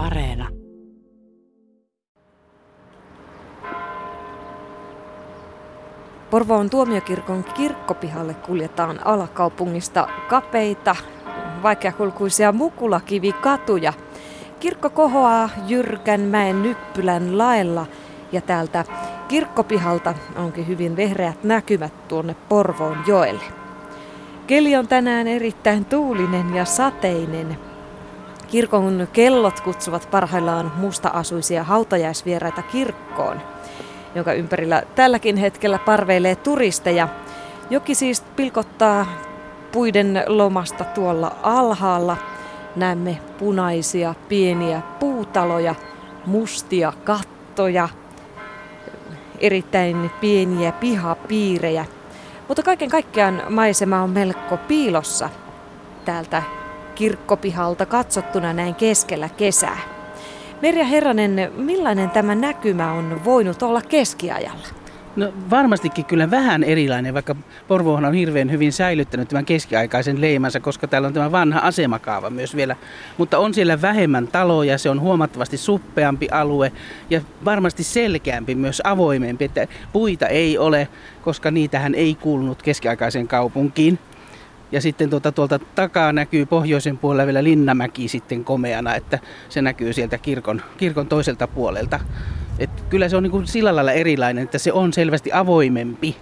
Areena. Porvoon tuomiokirkon kirkkopihalle kuljetaan alakaupungista kapeita, vaikeakulkuisia mukulakivikatuja. Kirkko kohoaa Jyrkän mäen Nyppylän laella ja täältä kirkkopihalta onkin hyvin vehreät näkymät tuonne Porvoon joelle. Keli on tänään erittäin tuulinen ja sateinen. Kirkon kellot kutsuvat parhaillaan musta-asuisia hautajaisvieraita kirkkoon, jonka ympärillä tälläkin hetkellä parveilee turisteja. Joki siis pilkottaa puiden lomasta tuolla alhaalla. Näemme punaisia pieniä puutaloja, mustia kattoja, erittäin pieniä pihapiirejä. Mutta kaiken kaikkiaan maisema on melko piilossa täältä kirkkopihalta katsottuna näin keskellä kesää. Merja Herranen, millainen tämä näkymä on voinut olla keskiajalla? No varmastikin kyllä vähän erilainen, vaikka Porvohan on hirveän hyvin säilyttänyt tämän keskiaikaisen leimansa, koska täällä on tämä vanha asemakaava myös vielä. Mutta on siellä vähemmän taloja, se on huomattavasti suppeampi alue ja varmasti selkeämpi, myös avoimempi, että puita ei ole, koska niitähän ei kuulunut keskiaikaiseen kaupunkiin. Ja sitten tuolta, tuolta takaa näkyy pohjoisen puolella vielä Linnamäki sitten komeana, että se näkyy sieltä kirkon, kirkon toiselta puolelta. Et kyllä se on niin kuin sillä lailla erilainen, että se on selvästi avoimempi.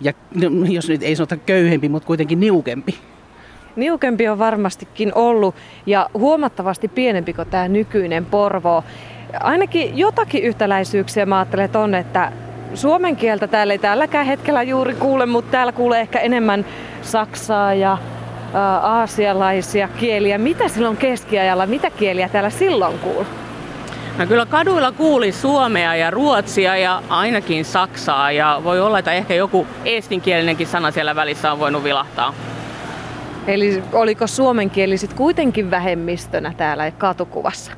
Ja no, jos nyt ei sanota köyhempi, mutta kuitenkin niukempi. Niukempi on varmastikin ollut ja huomattavasti pienempi kuin tämä nykyinen Porvo. Ainakin jotakin yhtäläisyyksiä mä ajattelen, että on, että suomen kieltä täällä ei tälläkään hetkellä juuri kuule, mutta täällä kuulee ehkä enemmän saksaa ja aasialaisia kieliä. Mitä silloin keskiajalla, mitä kieliä täällä silloin kuuluu? No kyllä kaduilla kuuli suomea ja ruotsia ja ainakin saksaa ja voi olla, että ehkä joku eestinkielinenkin sana siellä välissä on voinut vilahtaa. Eli oliko suomen kieli sitten kuitenkin vähemmistönä täällä katukuvassa?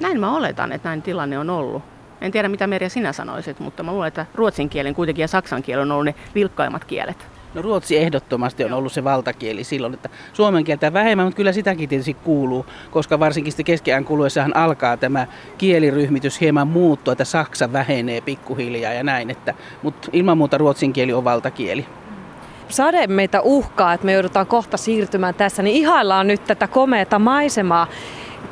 Näin mä oletan, että näin tilanne on ollut. En tiedä mitä Merja sinä sanoisit, mutta mä luulen, että ruotsin kielen kuitenkin ja saksan kielen on ollut ne vilkkaimmat kielet. No Ruotsi ehdottomasti on ollut se valtakieli silloin, että suomen kieltä vähemmän, mutta kyllä sitäkin tietysti kuuluu, koska varsinkin sitten keskiajan kuluessahan alkaa tämä kieliryhmitys hieman muuttua, että Saksa vähenee pikkuhiljaa ja näin, että, mutta ilman muuta ruotsin kieli on valtakieli sade meitä uhkaa, että me joudutaan kohta siirtymään tässä, niin ihaillaan nyt tätä komeata maisemaa.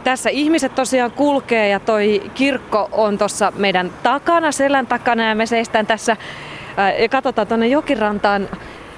Tässä ihmiset tosiaan kulkee ja toi kirkko on tuossa meidän takana, selän takana ja me seistään tässä ja katsotaan tuonne jokirantaan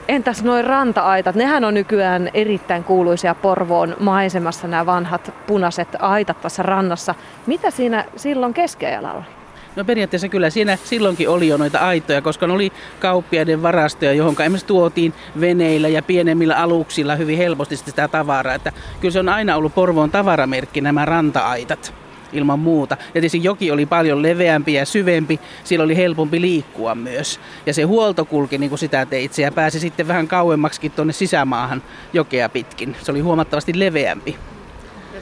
Entäs noin ranta-aitat? Nehän on nykyään erittäin kuuluisia Porvoon maisemassa, nämä vanhat punaiset aitat tässä rannassa. Mitä siinä silloin keskiajalla oli? No periaatteessa kyllä siinä silloinkin oli jo noita aitoja, koska ne oli kauppiaiden varastoja, johon esimerkiksi tuotiin veneillä ja pienemmillä aluksilla hyvin helposti sitä tavaraa. Että kyllä se on aina ollut Porvoon tavaramerkki nämä ranta-aitat ilman muuta. Ja tietysti joki oli paljon leveämpi ja syvempi, siellä oli helpompi liikkua myös. Ja se huolto kulki niin kuin sitä teitse ja pääsi sitten vähän kauemmaksi tuonne sisämaahan jokea pitkin. Se oli huomattavasti leveämpi.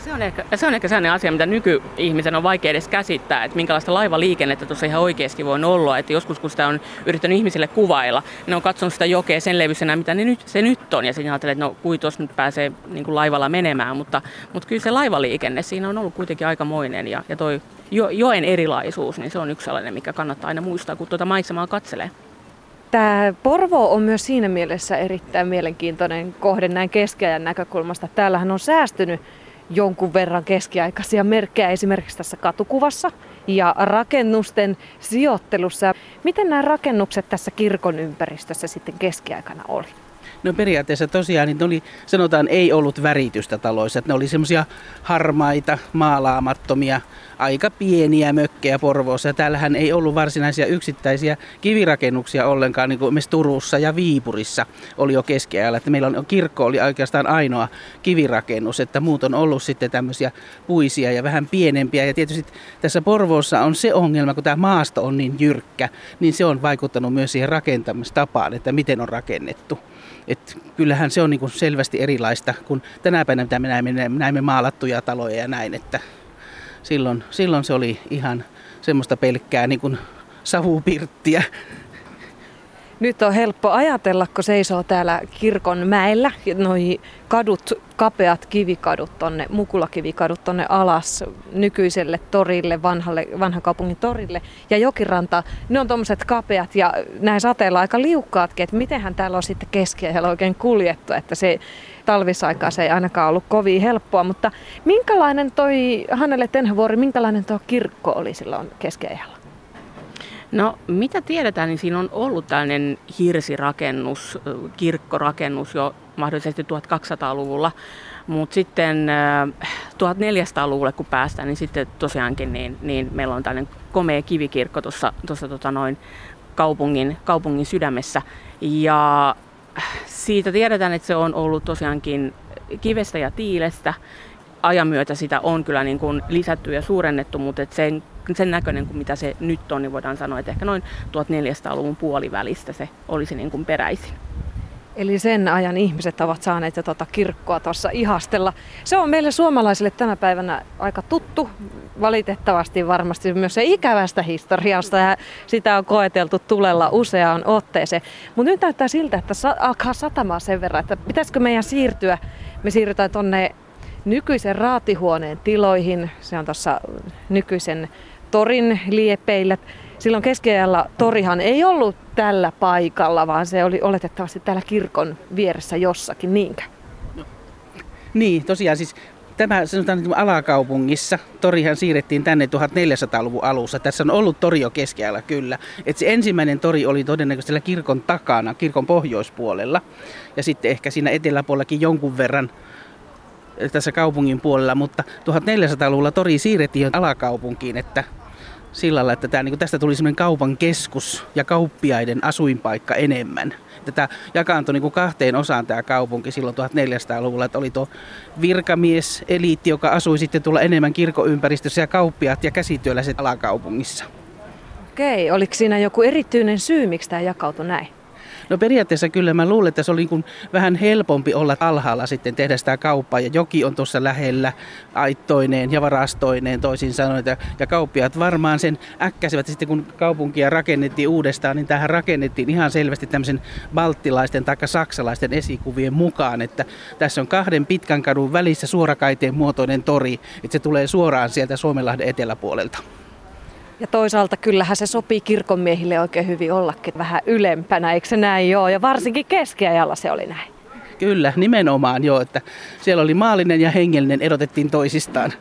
Se on, ehkä, se on ehkä sellainen asia, mitä nykyihmisen on vaikea edes käsittää, että minkälaista laivaliikennettä tuossa ihan oikeasti voi olla. Että joskus kun sitä on yrittänyt ihmisille kuvailla, ne on katsonut sitä jokea sen levyisenä, mitä ne nyt, se nyt on. Ja sitten ajattelee, että no kui tuossa nyt pääsee niin kuin laivalla menemään. Mutta, mutta kyllä se laivaliikenne siinä on ollut kuitenkin aikamoinen. Ja, ja toi jo, joen erilaisuus, niin se on yksi sellainen, mikä kannattaa aina muistaa, kun tuota maisemaa katselee. Tämä Porvo on myös siinä mielessä erittäin mielenkiintoinen kohde näin keskiajan näkökulmasta. Täällähän on säästynyt jonkun verran keskiaikaisia merkkejä esimerkiksi tässä katukuvassa ja rakennusten sijoittelussa. Miten nämä rakennukset tässä kirkon ympäristössä sitten keskiaikana oli? No periaatteessa tosiaan niin oli, sanotaan ei ollut väritystä taloissa. Että ne oli semmoisia harmaita, maalaamattomia, aika pieniä mökkejä Porvoossa. Täällähän ei ollut varsinaisia yksittäisiä kivirakennuksia ollenkaan, niin kuin Turussa ja Viipurissa oli jo keskiajalla. Että meillä on, kirkko oli oikeastaan ainoa kivirakennus, että muut on ollut sitten tämmöisiä puisia ja vähän pienempiä. Ja tietysti tässä Porvoossa on se ongelma, kun tämä maasto on niin jyrkkä, niin se on vaikuttanut myös siihen rakentamistapaan, että miten on rakennettu. Et kyllähän se on niin kuin selvästi erilaista kuin tänä päivänä, mitä me näemme, näemme maalattuja taloja ja näin, että silloin, silloin se oli ihan semmoista pelkkää niin kuin savupirttiä. Nyt on helppo ajatella, kun seisoo täällä kirkon mäellä, noi kadut, kapeat kivikadut tonne, mukulakivikadut tonne alas nykyiselle torille, vanhalle, vanhan kaupungin torille. Ja jokiranta, ne on tuommoiset kapeat ja näin sateella aika liukkaatkin, että mitenhän täällä on sitten keskiajalla oikein kuljettu, että se talvisaikaa se ei ainakaan ollut kovin helppoa, mutta minkälainen toi Hannele Tenhavuori, minkälainen tuo kirkko oli silloin keskiajalla? No mitä tiedetään, niin siinä on ollut tällainen hirsirakennus, kirkkorakennus jo mahdollisesti 1200-luvulla, mutta sitten 1400-luvulle kun päästään, niin sitten tosiaankin niin, niin meillä on tällainen komea kivikirkko tuossa tota noin kaupungin, kaupungin sydämessä. Ja siitä tiedetään, että se on ollut tosiaankin kivestä ja tiilestä. Ajan myötä sitä on kyllä niin kuin lisätty ja suurennettu, mutta sen sen näköinen kuin mitä se nyt on, niin voidaan sanoa, että ehkä noin 1400-luvun puolivälistä se olisi niin kuin peräisin. Eli sen ajan ihmiset ovat saaneet jo tuota kirkkoa tuossa ihastella. Se on meille suomalaisille tänä päivänä aika tuttu, valitettavasti varmasti myös se ikävästä historiasta ja sitä on koeteltu tulella useaan otteeseen. Mutta nyt näyttää siltä, että alkaa satamaan sen verran, että pitäisikö meidän siirtyä, me siirrytään tuonne nykyisen raatihuoneen tiloihin, se on tuossa nykyisen torin liepeillä. Silloin keskiajalla torihan ei ollut tällä paikalla, vaan se oli oletettavasti täällä kirkon vieressä jossakin, niinkö? No. Niin, tosiaan siis tämä sanotaan niin alakaupungissa. Torihan siirrettiin tänne 1400-luvun alussa. Tässä on ollut tori jo keskiajalla kyllä. Et se ensimmäinen tori oli todennäköisesti kirkon takana, kirkon pohjoispuolella. Ja sitten ehkä siinä eteläpuolellakin jonkun verran tässä kaupungin puolella, mutta 1400-luvulla tori siirrettiin jo alakaupunkiin, että sillä lailla, että tämä, niin tästä tuli semmoinen kaupan keskus ja kauppiaiden asuinpaikka enemmän. Tätä jakaantui niin kahteen osaan tämä kaupunki silloin 1400-luvulla, että oli tuo virkamies-eliitti, joka asui sitten tulla enemmän kirkoympäristössä ja kauppiaat ja käsityöläiset alakaupungissa. Okei, oliko siinä joku erityinen syy, miksi tämä jakautui näin? No periaatteessa kyllä mä luulen, että se oli niin vähän helpompi olla alhaalla sitten tehdä sitä kauppaa. Ja joki on tuossa lähellä aittoineen ja varastoineen toisin sanoen. Ja kauppiaat varmaan sen äkkäsivät sitten kun kaupunkia rakennettiin uudestaan, niin tähän rakennettiin ihan selvästi tämmöisen balttilaisten tai saksalaisten esikuvien mukaan. Että tässä on kahden pitkän kadun välissä suorakaiteen muotoinen tori, että se tulee suoraan sieltä Suomenlahden eteläpuolelta. Ja toisaalta kyllähän se sopii kirkonmiehille oikein hyvin ollakin vähän ylempänä, eikö se näin joo? Ja varsinkin keskiajalla se oli näin. Kyllä, nimenomaan joo, että siellä oli maallinen ja hengellinen erotettiin toisistaan.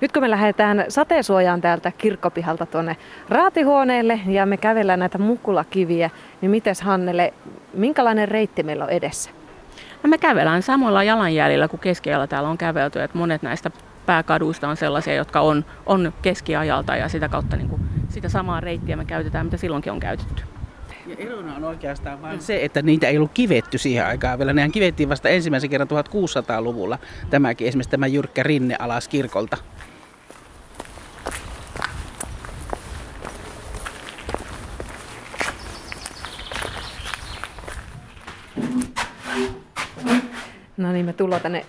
Nyt kun me lähdetään sateensuojaan täältä kirkkopihalta tuonne raatihuoneelle ja me kävellään näitä mukulakiviä, niin miten Hannele, minkälainen reitti meillä on edessä? No me kävellään samoilla jalanjäljillä kuin keskiajalla täällä on kävelty, että monet näistä pääkaduista on sellaisia, jotka on, on keskiajalta ja sitä kautta niin kuin, sitä samaa reittiä me käytetään, mitä silloinkin on käytetty. Ja erona on oikeastaan vain se, että niitä ei ollut kivetty siihen aikaan vielä. Nehän kivettiin vasta ensimmäisen kerran 1600-luvulla. Tämäkin esimerkiksi tämä jyrkkä rinne alas kirkolta. No niin, me tullaan tänne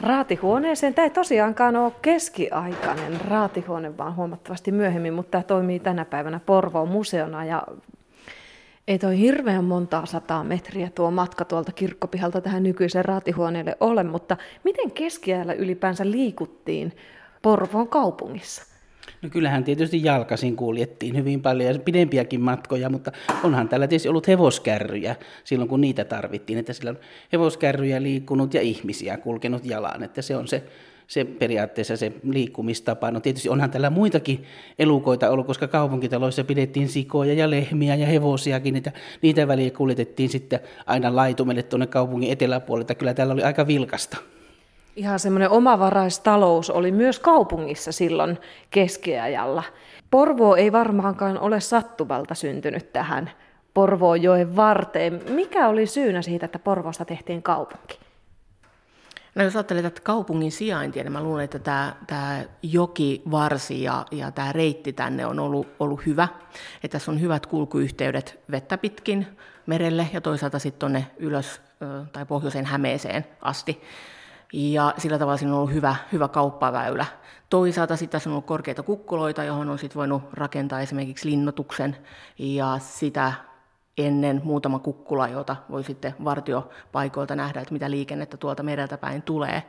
raatihuoneeseen. Tämä ei tosiaankaan ole keskiaikainen raatihuone, vaan huomattavasti myöhemmin, mutta tämä toimii tänä päivänä Porvoon museona ja ei toi hirveän montaa sataa metriä tuo matka tuolta kirkkopihalta tähän nykyiseen raatihuoneelle ole, mutta miten keskiajalla ylipäänsä liikuttiin Porvoon kaupungissa? No kyllähän tietysti jalkasin kuljettiin hyvin paljon ja pidempiäkin matkoja, mutta onhan täällä tietysti ollut hevoskärryjä silloin, kun niitä tarvittiin. Että sillä on hevoskärryjä liikkunut ja ihmisiä kulkenut jalan, että se on se, se periaatteessa se liikkumistapa. No tietysti onhan täällä muitakin elukoita ollut, koska kaupunkitaloissa pidettiin sikoja ja lehmiä ja hevosiakin, että niitä väliä kuljetettiin sitten aina laitumelle tuonne kaupungin eteläpuolelta. Kyllä täällä oli aika vilkasta ihan semmoinen omavaraistalous oli myös kaupungissa silloin keskiajalla. Porvoo ei varmaankaan ole sattuvalta syntynyt tähän Porvoojoen varteen. Mikä oli syynä siitä, että Porvoosta tehtiin kaupunki? No jos ajattelee että kaupungin sijaintia, niin mä luulen, että tämä, tämä joki, varsi ja, ja tämä reitti tänne on ollut, ollut hyvä. Että tässä on hyvät kulkuyhteydet vettä pitkin merelle ja toisaalta sitten tuonne ylös tai pohjoiseen Hämeeseen asti ja sillä tavalla siinä on ollut hyvä, hyvä kauppaväylä. Toisaalta sitten tässä on ollut korkeita kukkuloita, johon on sitten voinut rakentaa esimerkiksi linnoituksen, ja sitä ennen muutama kukkula, jota voi sitten vartiopaikoilta nähdä, että mitä liikennettä tuolta mereltä päin tulee.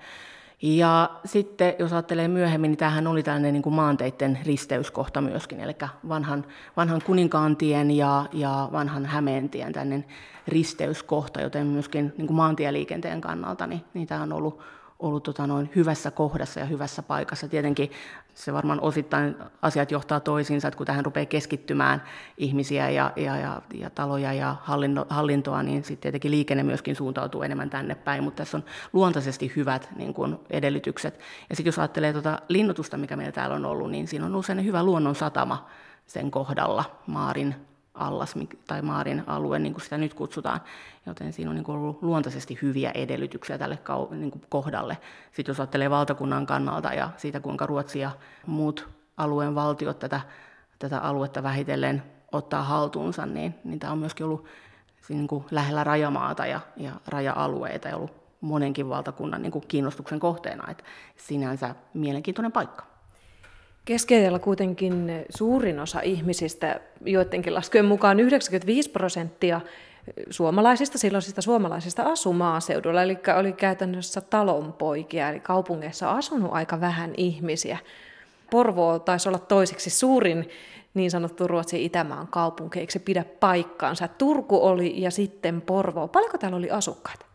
Ja sitten jos ajattelee myöhemmin, niin tämähän oli tällainen niin kuin maanteiden risteyskohta myöskin, eli vanhan, vanhan kuninkaantien ja, ja vanhan Hämeentien tällainen risteyskohta, joten myöskin niin kuin maantieliikenteen kannalta niin, niin tämä on ollut, ollut tota noin hyvässä kohdassa ja hyvässä paikassa. Tietenkin se varmaan osittain asiat johtaa toisiinsa, että kun tähän rupeaa keskittymään ihmisiä ja, ja, ja, ja taloja ja hallinto, hallintoa, niin sitten tietenkin liikenne myöskin suuntautuu enemmän tänne päin, mutta tässä on luontaisesti hyvät niin kuin edellytykset. Ja sitten jos ajattelee tuota linnoitusta, mikä meillä täällä on ollut, niin siinä on ollut hyvä luonnon satama sen kohdalla, Maarin allas tai Maarin alue, niin kuin sitä nyt kutsutaan, joten siinä on niin ollut luontaisesti hyviä edellytyksiä tälle niin kohdalle. Sitten jos ajattelee valtakunnan kannalta ja siitä, kuinka Ruotsi ja muut alueen valtiot tätä, tätä aluetta vähitellen ottaa haltuunsa, niin, niin tämä on myöskin ollut niin kuin lähellä rajamaata ja, ja raja-alueita ja ollut monenkin valtakunnan niin kuin kiinnostuksen kohteena. Että sinänsä mielenkiintoinen paikka. Keskellä kuitenkin suurin osa ihmisistä, joidenkin laskujen mukaan 95 prosenttia suomalaisista, silloisista suomalaisista asuu maaseudulla, eli oli käytännössä talonpoikia, eli kaupungeissa asunut aika vähän ihmisiä. Porvoo taisi olla toiseksi suurin niin sanottu Ruotsin Itämaan kaupunki, eikö se pidä paikkaansa? Turku oli ja sitten Porvoo. Paljonko täällä oli asukkaita?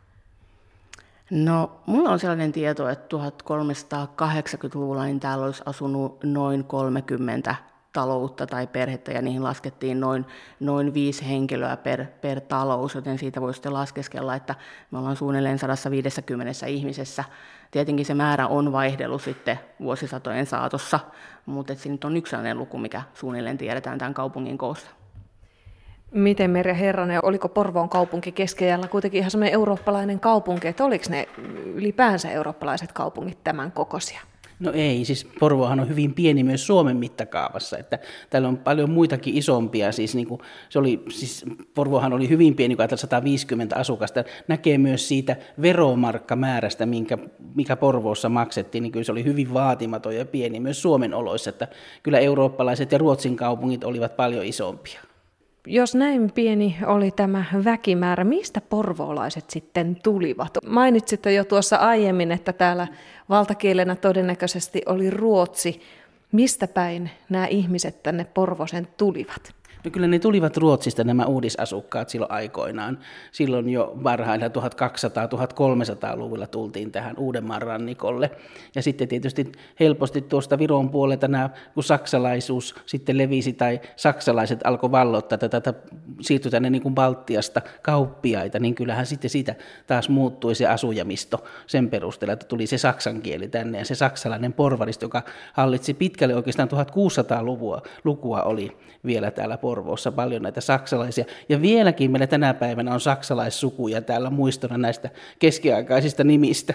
No, mulla on sellainen tieto, että 1380-luvulla niin täällä olisi asunut noin 30 taloutta tai perhettä, ja niihin laskettiin noin, noin viisi henkilöä per, per talous, joten siitä voi sitten laskeskella, että me ollaan suunnilleen 150 ihmisessä. Tietenkin se määrä on vaihdellut sitten vuosisatojen saatossa, mutta se nyt on yksi sellainen luku, mikä suunnilleen tiedetään tämän kaupungin koosta. Miten Merja Herranen, oliko Porvoon kaupunki keskellä kuitenkin ihan semmoinen eurooppalainen kaupunki, että oliko ne ylipäänsä eurooppalaiset kaupungit tämän kokoisia? No ei, siis Porvohan on hyvin pieni myös Suomen mittakaavassa, että täällä on paljon muitakin isompia, siis, niin kuin, se oli, siis Porvohan oli hyvin pieni, kun 150 asukasta, näkee myös siitä veromarkkamäärästä, minkä, mikä Porvoossa maksettiin, niin kyllä se oli hyvin vaatimaton ja pieni myös Suomen oloissa, että kyllä eurooppalaiset ja Ruotsin kaupungit olivat paljon isompia. Jos näin pieni oli tämä väkimäärä, mistä porvoolaiset sitten tulivat? Mainitsitte jo tuossa aiemmin, että täällä valtakielenä todennäköisesti oli ruotsi. Mistä päin nämä ihmiset tänne Porvosen tulivat? No kyllä ne tulivat Ruotsista nämä uudisasukkaat silloin aikoinaan. Silloin jo varhailla 1200-1300-luvulla tultiin tähän Uudenmaan rannikolle. Ja sitten tietysti helposti tuosta Viron puolelta nämä, kun saksalaisuus sitten levisi tai saksalaiset alkoi vallottaa tätä, tätä siirtyi tänne niin kuin Baltiasta kauppiaita, niin kyllähän sitten siitä taas muuttui se asujamisto sen perusteella, että tuli se saksan kieli tänne ja se saksalainen porvaristo, joka hallitsi pitkälle oikeastaan 1600-lukua lukua oli vielä täällä Porvoossa paljon näitä saksalaisia. Ja vieläkin meillä tänä päivänä on saksalaissukuja täällä muistona näistä keskiaikaisista nimistä.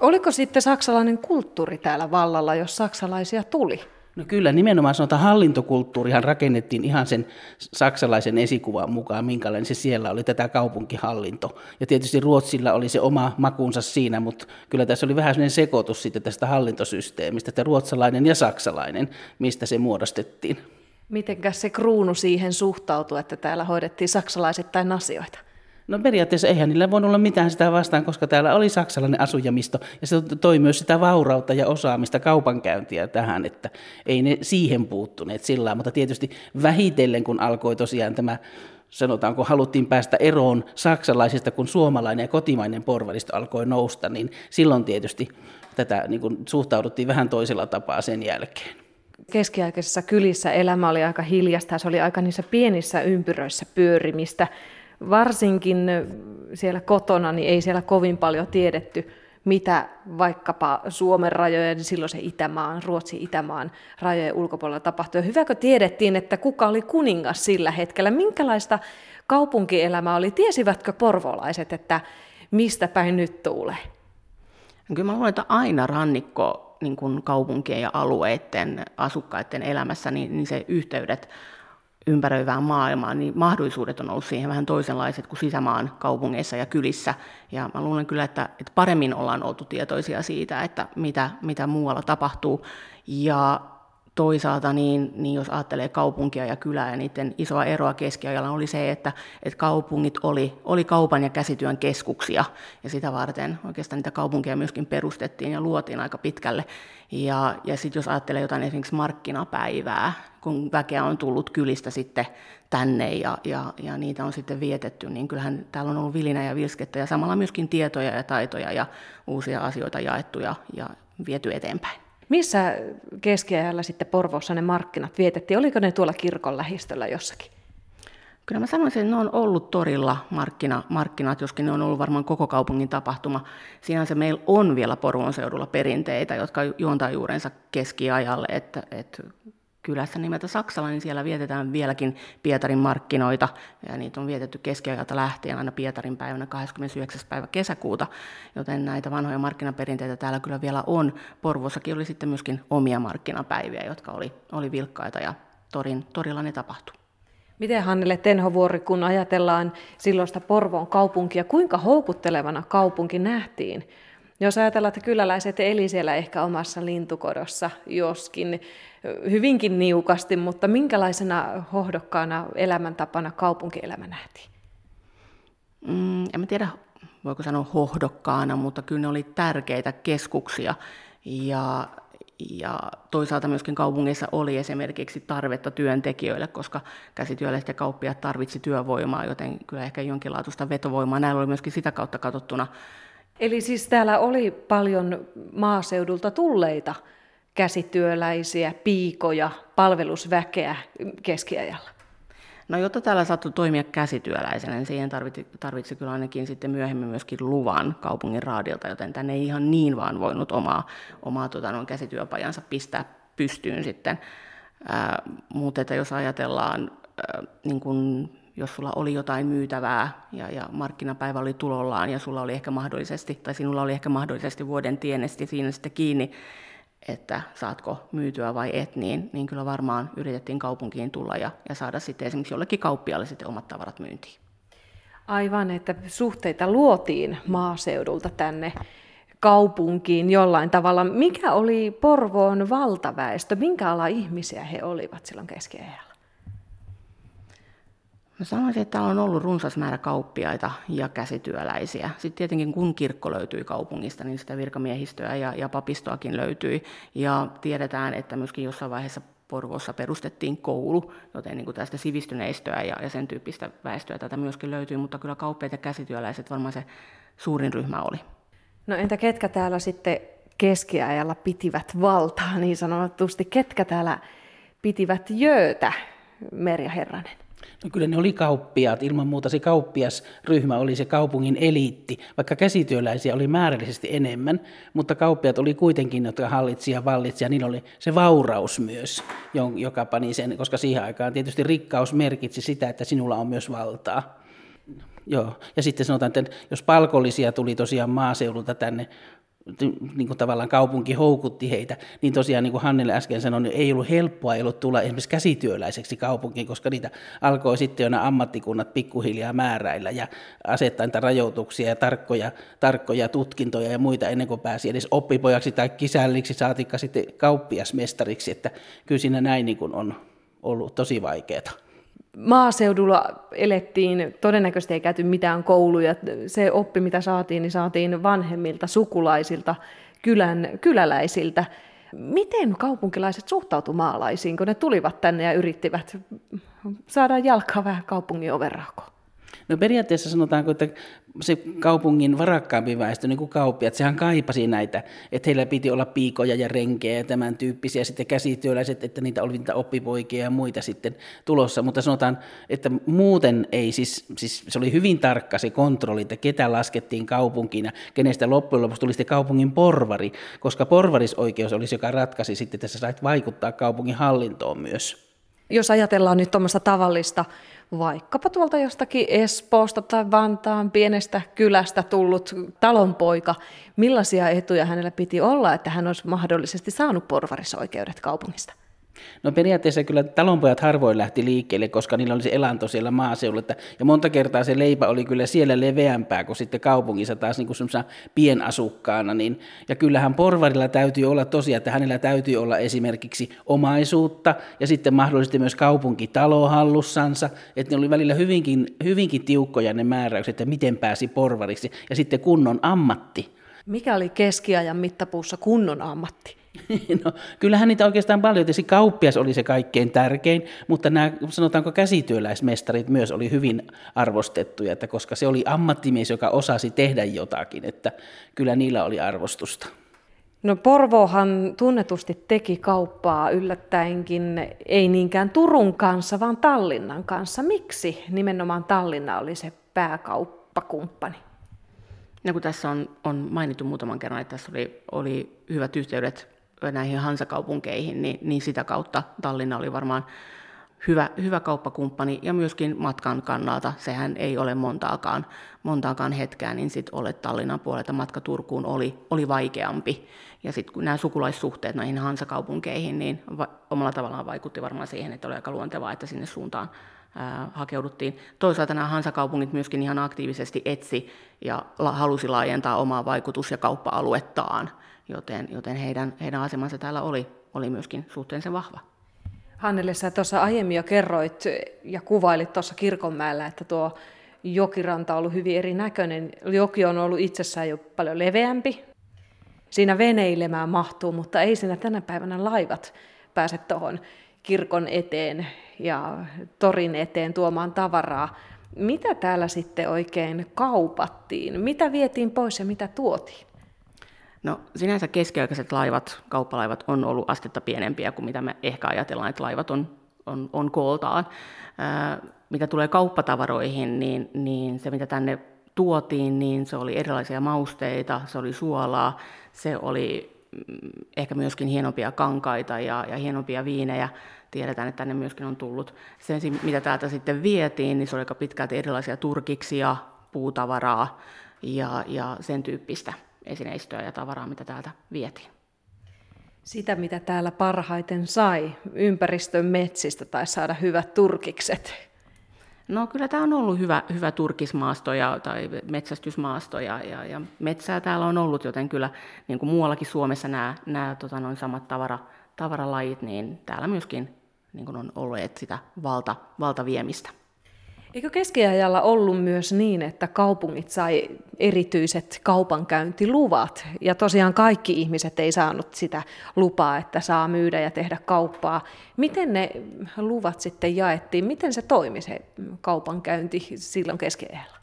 Oliko sitten saksalainen kulttuuri täällä vallalla, jos saksalaisia tuli? No kyllä, nimenomaan sanotaan hallintokulttuurihan rakennettiin ihan sen saksalaisen esikuvan mukaan, minkälainen se siellä oli, tätä kaupunkihallinto. Ja tietysti Ruotsilla oli se oma makunsa siinä, mutta kyllä tässä oli vähän sellainen sekoitus sitten tästä hallintosysteemistä, että ruotsalainen ja saksalainen, mistä se muodostettiin. Mitenkäs se kruunu siihen suhtautui, että täällä hoidettiin saksalaisittain asioita? No periaatteessa eihän niillä voinut olla mitään sitä vastaan, koska täällä oli saksalainen asujamisto ja se toi myös sitä vaurautta ja osaamista kaupankäyntiä tähän, että ei ne siihen puuttuneet sillä mutta tietysti vähitellen kun alkoi tosiaan tämä sanotaanko haluttiin päästä eroon saksalaisista, kun suomalainen ja kotimainen porvaristo alkoi nousta, niin silloin tietysti tätä niin kuin, suhtauduttiin vähän toisella tapaa sen jälkeen keskiaikaisessa kylissä elämä oli aika hiljasta, se oli aika niissä pienissä ympyröissä pyörimistä. Varsinkin siellä kotona niin ei siellä kovin paljon tiedetty, mitä vaikkapa Suomen rajojen, niin silloin se Itämaan, Ruotsin Itämaan rajojen ulkopuolella tapahtui. Hyväkö tiedettiin, että kuka oli kuningas sillä hetkellä? Minkälaista kaupunkielämää oli? Tiesivätkö porvolaiset, että mistä päin nyt tulee? Kyllä mä luulen, että aina rannikko niin kuin kaupunkien ja alueiden asukkaiden elämässä, niin, niin se yhteydet ympäröivään maailmaan, niin mahdollisuudet on ollut siihen vähän toisenlaiset kuin sisämaan kaupungeissa ja kylissä. Ja mä luulen kyllä, että, että paremmin ollaan oltu tietoisia siitä, että mitä, mitä muualla tapahtuu. Ja toisaalta niin, niin jos ajattelee kaupunkia ja kylää ja niiden isoa eroa keskiajalla oli se, että, että kaupungit oli, oli kaupan ja käsityön keskuksia ja sitä varten oikeastaan niitä kaupunkeja myöskin perustettiin ja luotiin aika pitkälle. Ja, ja sitten jos ajattelee jotain esimerkiksi markkinapäivää, kun väkeä on tullut kylistä sitten tänne ja, ja, ja niitä on sitten vietetty, niin kyllähän täällä on ollut vilinä ja vilskettä ja samalla myöskin tietoja ja taitoja ja uusia asioita jaettu ja, ja viety eteenpäin. Missä keskiajalla sitten Porvoossa ne markkinat vietettiin? Oliko ne tuolla kirkon lähistöllä jossakin? Kyllä mä sanoisin, että ne on ollut torilla markkina, markkinat, joskin ne on ollut varmaan koko kaupungin tapahtuma. Sinänsä meillä on vielä Porvoon seudulla perinteitä, jotka juontaa juurensa keskiajalle, että, että kylässä nimeltä Saksala, niin siellä vietetään vieläkin Pietarin markkinoita, ja niitä on vietetty keskiajalta lähtien aina Pietarin päivänä 29. päivä kesäkuuta, joten näitä vanhoja markkinaperinteitä täällä kyllä vielä on. Porvossakin oli sitten myöskin omia markkinapäiviä, jotka oli, oli vilkkaita, ja torin, torilla ne tapahtui. Miten Hannele Tenhovuori, kun ajatellaan silloista Porvoon kaupunkia, kuinka houkuttelevana kaupunki nähtiin? Jos ajatellaan, että kyläläiset eli siellä ehkä omassa lintukodossa joskin hyvinkin niukasti, mutta minkälaisena hohdokkaana elämäntapana kaupunkielämä nähtiin? Mm, en mä tiedä, voiko sanoa hohdokkaana, mutta kyllä ne oli tärkeitä keskuksia. Ja, ja toisaalta myöskin kaupungeissa oli esimerkiksi tarvetta työntekijöille, koska käsityöläiset ja kauppiaat tarvitsi työvoimaa, joten kyllä ehkä jonkinlaatuista vetovoimaa. Näillä oli myöskin sitä kautta katsottuna. Eli siis täällä oli paljon maaseudulta tulleita käsityöläisiä, piikoja, palvelusväkeä keskiajalla? No jotta täällä saattoi toimia käsityöläisenä, niin siihen tarvitsi, tarvitsi kyllä ainakin sitten myöhemmin myöskin luvan kaupungin raadilta, joten tänne ei ihan niin vaan voinut omaa, omaa tota, noin käsityöpajansa pistää pystyyn sitten. Ää, mutta että jos ajatellaan, ää, niin kun, jos sulla oli jotain myytävää ja, ja markkinapäivä oli tulollaan ja sulla oli ehkä mahdollisesti, tai sinulla oli ehkä mahdollisesti vuoden tienesti siinä sitten kiinni, että saatko myytyä vai et, niin, niin kyllä varmaan yritettiin kaupunkiin tulla ja, ja saada sitten esimerkiksi jollekin kauppialle sitten omat tavarat myyntiin. Aivan, että suhteita luotiin maaseudulta tänne kaupunkiin jollain tavalla. Mikä oli Porvoon valtaväestö? Minkä ala ihmisiä he olivat silloin keskiajalla? Mä sanoisin, että täällä on ollut runsas määrä kauppiaita ja käsityöläisiä. Sitten tietenkin kun kirkko löytyi kaupungista, niin sitä virkamiehistöä ja, ja papistoakin löytyi. Ja tiedetään, että myöskin jossain vaiheessa Porvoossa perustettiin koulu, joten niin kuin tästä sivistyneistöä ja, ja sen tyyppistä väestöä tätä myöskin löytyy, mutta kyllä kauppiaat ja käsityöläiset varmaan se suurin ryhmä oli. No entä ketkä täällä sitten keskiajalla pitivät valtaa niin sanotusti? Ketkä täällä pitivät jöötä, Merja Herranen? No kyllä ne oli kauppiaat, ilman muuta se kauppiasryhmä oli se kaupungin eliitti, vaikka käsityöläisiä oli määrällisesti enemmän, mutta kauppiat oli kuitenkin, jotka hallitsi ja vallitsi, ja niillä oli se vauraus myös, joka pani sen, koska siihen aikaan tietysti rikkaus merkitsi sitä, että sinulla on myös valtaa. Joo, ja sitten sanotaan, että jos palkollisia tuli tosiaan maaseudulta tänne niin kuin tavallaan kaupunki houkutti heitä, niin tosiaan niin kuin Hannele äsken sanoi, niin ei ollut helppoa ei ollut tulla esimerkiksi käsityöläiseksi kaupunkiin, koska niitä alkoi sitten jo nämä ammattikunnat pikkuhiljaa määräillä ja asettaa niitä rajoituksia ja tarkkoja, tarkkoja tutkintoja ja muita ennen kuin pääsi edes oppipojaksi tai kisälliksi, saatikka sitten kauppiasmestariksi, että kyllä siinä näin niin kuin on ollut tosi vaikeaa maaseudulla elettiin, todennäköisesti ei käyty mitään kouluja. Se oppi, mitä saatiin, niin saatiin vanhemmilta, sukulaisilta, kylän, kyläläisiltä. Miten kaupunkilaiset suhtautuivat maalaisiin, kun ne tulivat tänne ja yrittivät saada jalkaa vähän kaupungin overraukoon? No periaatteessa sanotaanko, että se kaupungin varakkaampi väestö, niin kuin kauppiat, sehän kaipasi näitä, että heillä piti olla piikoja ja renkejä ja tämän tyyppisiä, sitten käsityöläiset, että niitä oli niitä oppipoikia ja muita sitten tulossa, mutta sanotaan, että muuten ei siis, siis se oli hyvin tarkka se kontrolli, että ketä laskettiin kaupunkiin ja kenestä loppujen lopuksi tuli sitten kaupungin porvari, koska porvarisoikeus olisi, joka ratkaisi sitten, että sä sait vaikuttaa kaupungin hallintoon myös. Jos ajatellaan nyt tuommoista tavallista vaikkapa tuolta jostakin Espoosta tai Vantaan pienestä kylästä tullut talonpoika, millaisia etuja hänellä piti olla, että hän olisi mahdollisesti saanut porvarisoikeudet kaupungista? No periaatteessa kyllä talonpojat harvoin lähti liikkeelle, koska niillä oli se elanto siellä maaseudulla. Ja monta kertaa se leipä oli kyllä siellä leveämpää kuin sitten kaupungissa taas niin kuin pienasukkaana. Niin, ja kyllähän porvarilla täytyy olla tosiaan, että hänellä täytyy olla esimerkiksi omaisuutta ja sitten mahdollisesti myös kaupunkitalo hallussansa. Että ne oli välillä hyvinkin, hyvinkin tiukkoja ne määräykset, että miten pääsi porvariksi. Ja sitten kunnon ammatti. Mikä oli keskiajan mittapuussa kunnon ammatti? No, kyllähän niitä oikeastaan paljon. Tietysti kauppias oli se kaikkein tärkein, mutta nämä sanotaanko käsityöläismestarit myös oli hyvin arvostettuja, että koska se oli ammattimies, joka osasi tehdä jotakin, että kyllä niillä oli arvostusta. No Porvohan tunnetusti teki kauppaa yllättäenkin, ei niinkään Turun kanssa, vaan Tallinnan kanssa. Miksi nimenomaan Tallinna oli se pääkauppakumppani? No kun tässä on, on mainittu muutaman kerran, että tässä oli, oli hyvät yhteydet näihin hansakaupunkeihin, niin, niin sitä kautta Tallinna oli varmaan hyvä, hyvä kauppakumppani ja myöskin matkan kannalta. Sehän ei ole montaakaan, montaakaan hetkeä, niin sitten olet Tallinnan puolelta matka Turkuun oli, oli vaikeampi. Ja sitten kun nämä sukulaissuhteet näihin hansakaupunkeihin, niin va- omalla tavallaan vaikutti varmaan siihen, että oli aika luontevaa, että sinne suuntaan hakeuduttiin. Toisaalta nämä hansakaupungit myöskin ihan aktiivisesti etsi ja halusi laajentaa omaa vaikutus- ja kauppa-aluettaan joten, joten heidän, heidän asemansa täällä oli, oli myöskin suhteellisen vahva. Hannelle, sä tuossa aiemmin jo kerroit ja kuvailit tuossa Kirkonmäellä, että tuo jokiranta on ollut hyvin erinäköinen. Joki on ollut itsessään jo paljon leveämpi. Siinä veneilemään mahtuu, mutta ei siinä tänä päivänä laivat pääse tuohon kirkon eteen ja torin eteen tuomaan tavaraa. Mitä täällä sitten oikein kaupattiin? Mitä vietiin pois ja mitä tuotiin? No sinänsä keskiaikaiset laivat, kauppalaivat on ollut astetta pienempiä kuin mitä me ehkä ajatellaan, että laivat on, on, on kooltaan. Ää, mitä tulee kauppatavaroihin, niin, niin se mitä tänne tuotiin, niin se oli erilaisia mausteita, se oli suolaa, se oli mm, ehkä myöskin hienompia kankaita ja, ja hienompia viinejä. Tiedetään, että tänne myöskin on tullut. Sen, mitä täältä sitten vietiin, niin se oli aika pitkälti erilaisia turkiksia, puutavaraa ja, ja sen tyyppistä esineistöä ja tavaraa, mitä täältä vietiin. Sitä, mitä täällä parhaiten sai ympäristön metsistä tai saada hyvät turkikset. No kyllä tämä on ollut hyvä, hyvä turkismaasto ja, tai metsästysmaasto ja, ja, ja metsää täällä on ollut, joten kyllä niin kuin muuallakin Suomessa nämä, nämä tota, noin samat tavara, tavaralajit, niin täällä myöskin niin kuin on ollut sitä valta, valtaviemistä. Eikö keskiajalla ollut myös niin, että kaupungit sai erityiset kaupankäyntiluvat, ja tosiaan kaikki ihmiset ei saanut sitä lupaa, että saa myydä ja tehdä kauppaa. Miten ne luvat sitten jaettiin? Miten se toimi se kaupankäynti silloin keskiajalla?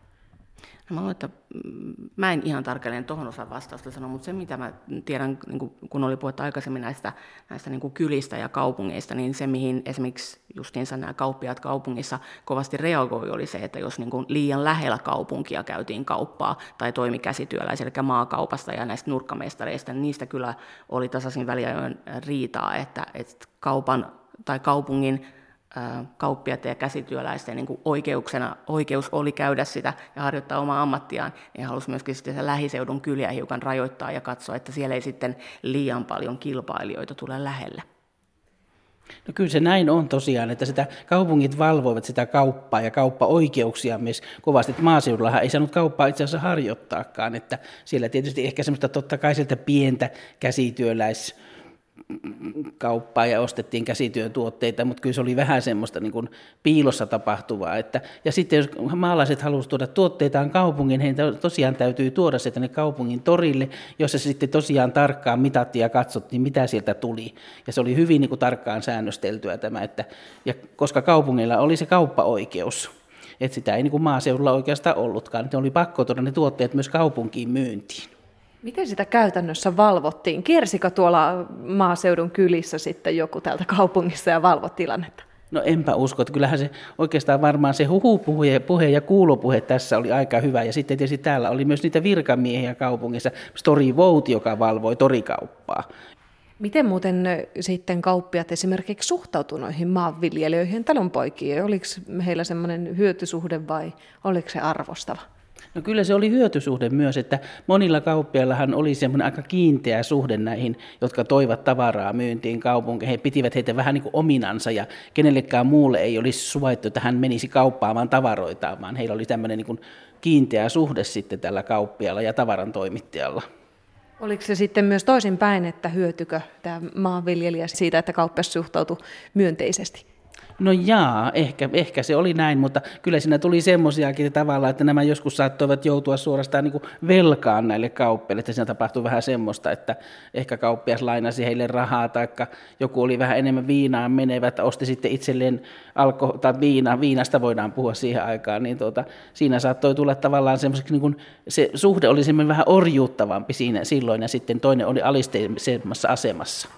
Mä luulen, että mm, mä en ihan tarkalleen tuohon osaa vastausta sanoa, mutta se mitä mä tiedän, niin kun oli puhetta aikaisemmin näistä, näistä niin kylistä ja kaupungeista, niin se mihin esimerkiksi justiinsa nämä kauppiaat kaupungissa kovasti reagoi oli se, että jos niin liian lähellä kaupunkia käytiin kauppaa tai toimi käsityöläisiä, eli maakaupasta ja näistä nurkkamestareista, niin niistä kyllä oli tasaisin väliajoin riitaa, että, että kaupan tai kaupungin kauppiaiden ja käsityöläisten niin oikeuksena, oikeus oli käydä sitä ja harjoittaa omaa ammattiaan, ja halusi myöskin sitten sen lähiseudun kyliä hiukan rajoittaa ja katsoa, että siellä ei sitten liian paljon kilpailijoita tule lähelle. No kyllä se näin on tosiaan, että sitä kaupungit valvoivat sitä kauppaa ja kauppaoikeuksia myös kovasti. Että maaseudullahan ei saanut kauppaa itse asiassa harjoittaakaan, että siellä tietysti ehkä semmoista totta kai sieltä pientä käsityöläis kauppaa ja ostettiin käsityötuotteita, mutta kyllä se oli vähän semmoista niin kuin piilossa tapahtuvaa. Että, ja sitten jos maalaiset halusivat tuoda tuotteitaan kaupungin, heidän tosiaan täytyy tuoda se tänne kaupungin torille, jossa sitten tosiaan tarkkaan mitattiin ja katsottiin, mitä sieltä tuli. Ja se oli hyvin niin kuin tarkkaan säännösteltyä tämä, että, ja koska kaupungilla oli se kauppaoikeus, että sitä ei niin kuin maaseudulla oikeastaan ollutkaan, niin oli pakko tuoda ne tuotteet myös kaupunkiin myyntiin. Miten sitä käytännössä valvottiin? Kiersikö tuolla maaseudun kylissä sitten joku täältä kaupungissa ja valvo tilannetta? No enpä usko, että kyllähän se oikeastaan varmaan se huhupuhe puhe ja kuulopuhe tässä oli aika hyvä. Ja sitten tietysti täällä oli myös niitä virkamiehiä kaupungissa, Story Vote, joka valvoi torikauppaa. Miten muuten sitten kauppiat esimerkiksi suhtautuivat noihin maanviljelijöihin talonpoikiin? Oliko heillä semmoinen hyötysuhde vai oliko se arvostava? No kyllä se oli hyötysuhde myös, että monilla kauppiaillahan oli semmoinen aika kiinteä suhde näihin, jotka toivat tavaraa myyntiin kaupunkeihin. He pitivät heitä vähän niin kuin ominansa ja kenellekään muulle ei olisi suvaittu, että hän menisi kauppaamaan tavaroitaan, vaan heillä oli tämmöinen niin kuin kiinteä suhde sitten tällä kauppialla ja tavaran toimittajalla. Oliko se sitten myös toisinpäin, että hyötykö tämä maanviljelijä siitä, että kauppias suhtautui myönteisesti? No jaa, ehkä, ehkä se oli näin, mutta kyllä siinä tuli semmoisiakin tavalla, että nämä joskus saattoivat joutua suorastaan niin kuin velkaan näille kauppiaille, että siinä tapahtui vähän semmoista, että ehkä kauppias lainasi heille rahaa, tai joku oli vähän enemmän viinaan menevä, että osti sitten itselleen alko- tai viina, viinasta voidaan puhua siihen aikaan, niin tuota, siinä saattoi tulla tavallaan semmoiseksi, niin kuin, se suhde oli semmoinen vähän orjuuttavampi siinä silloin, ja sitten toinen oli alisteisemmassa asemassa.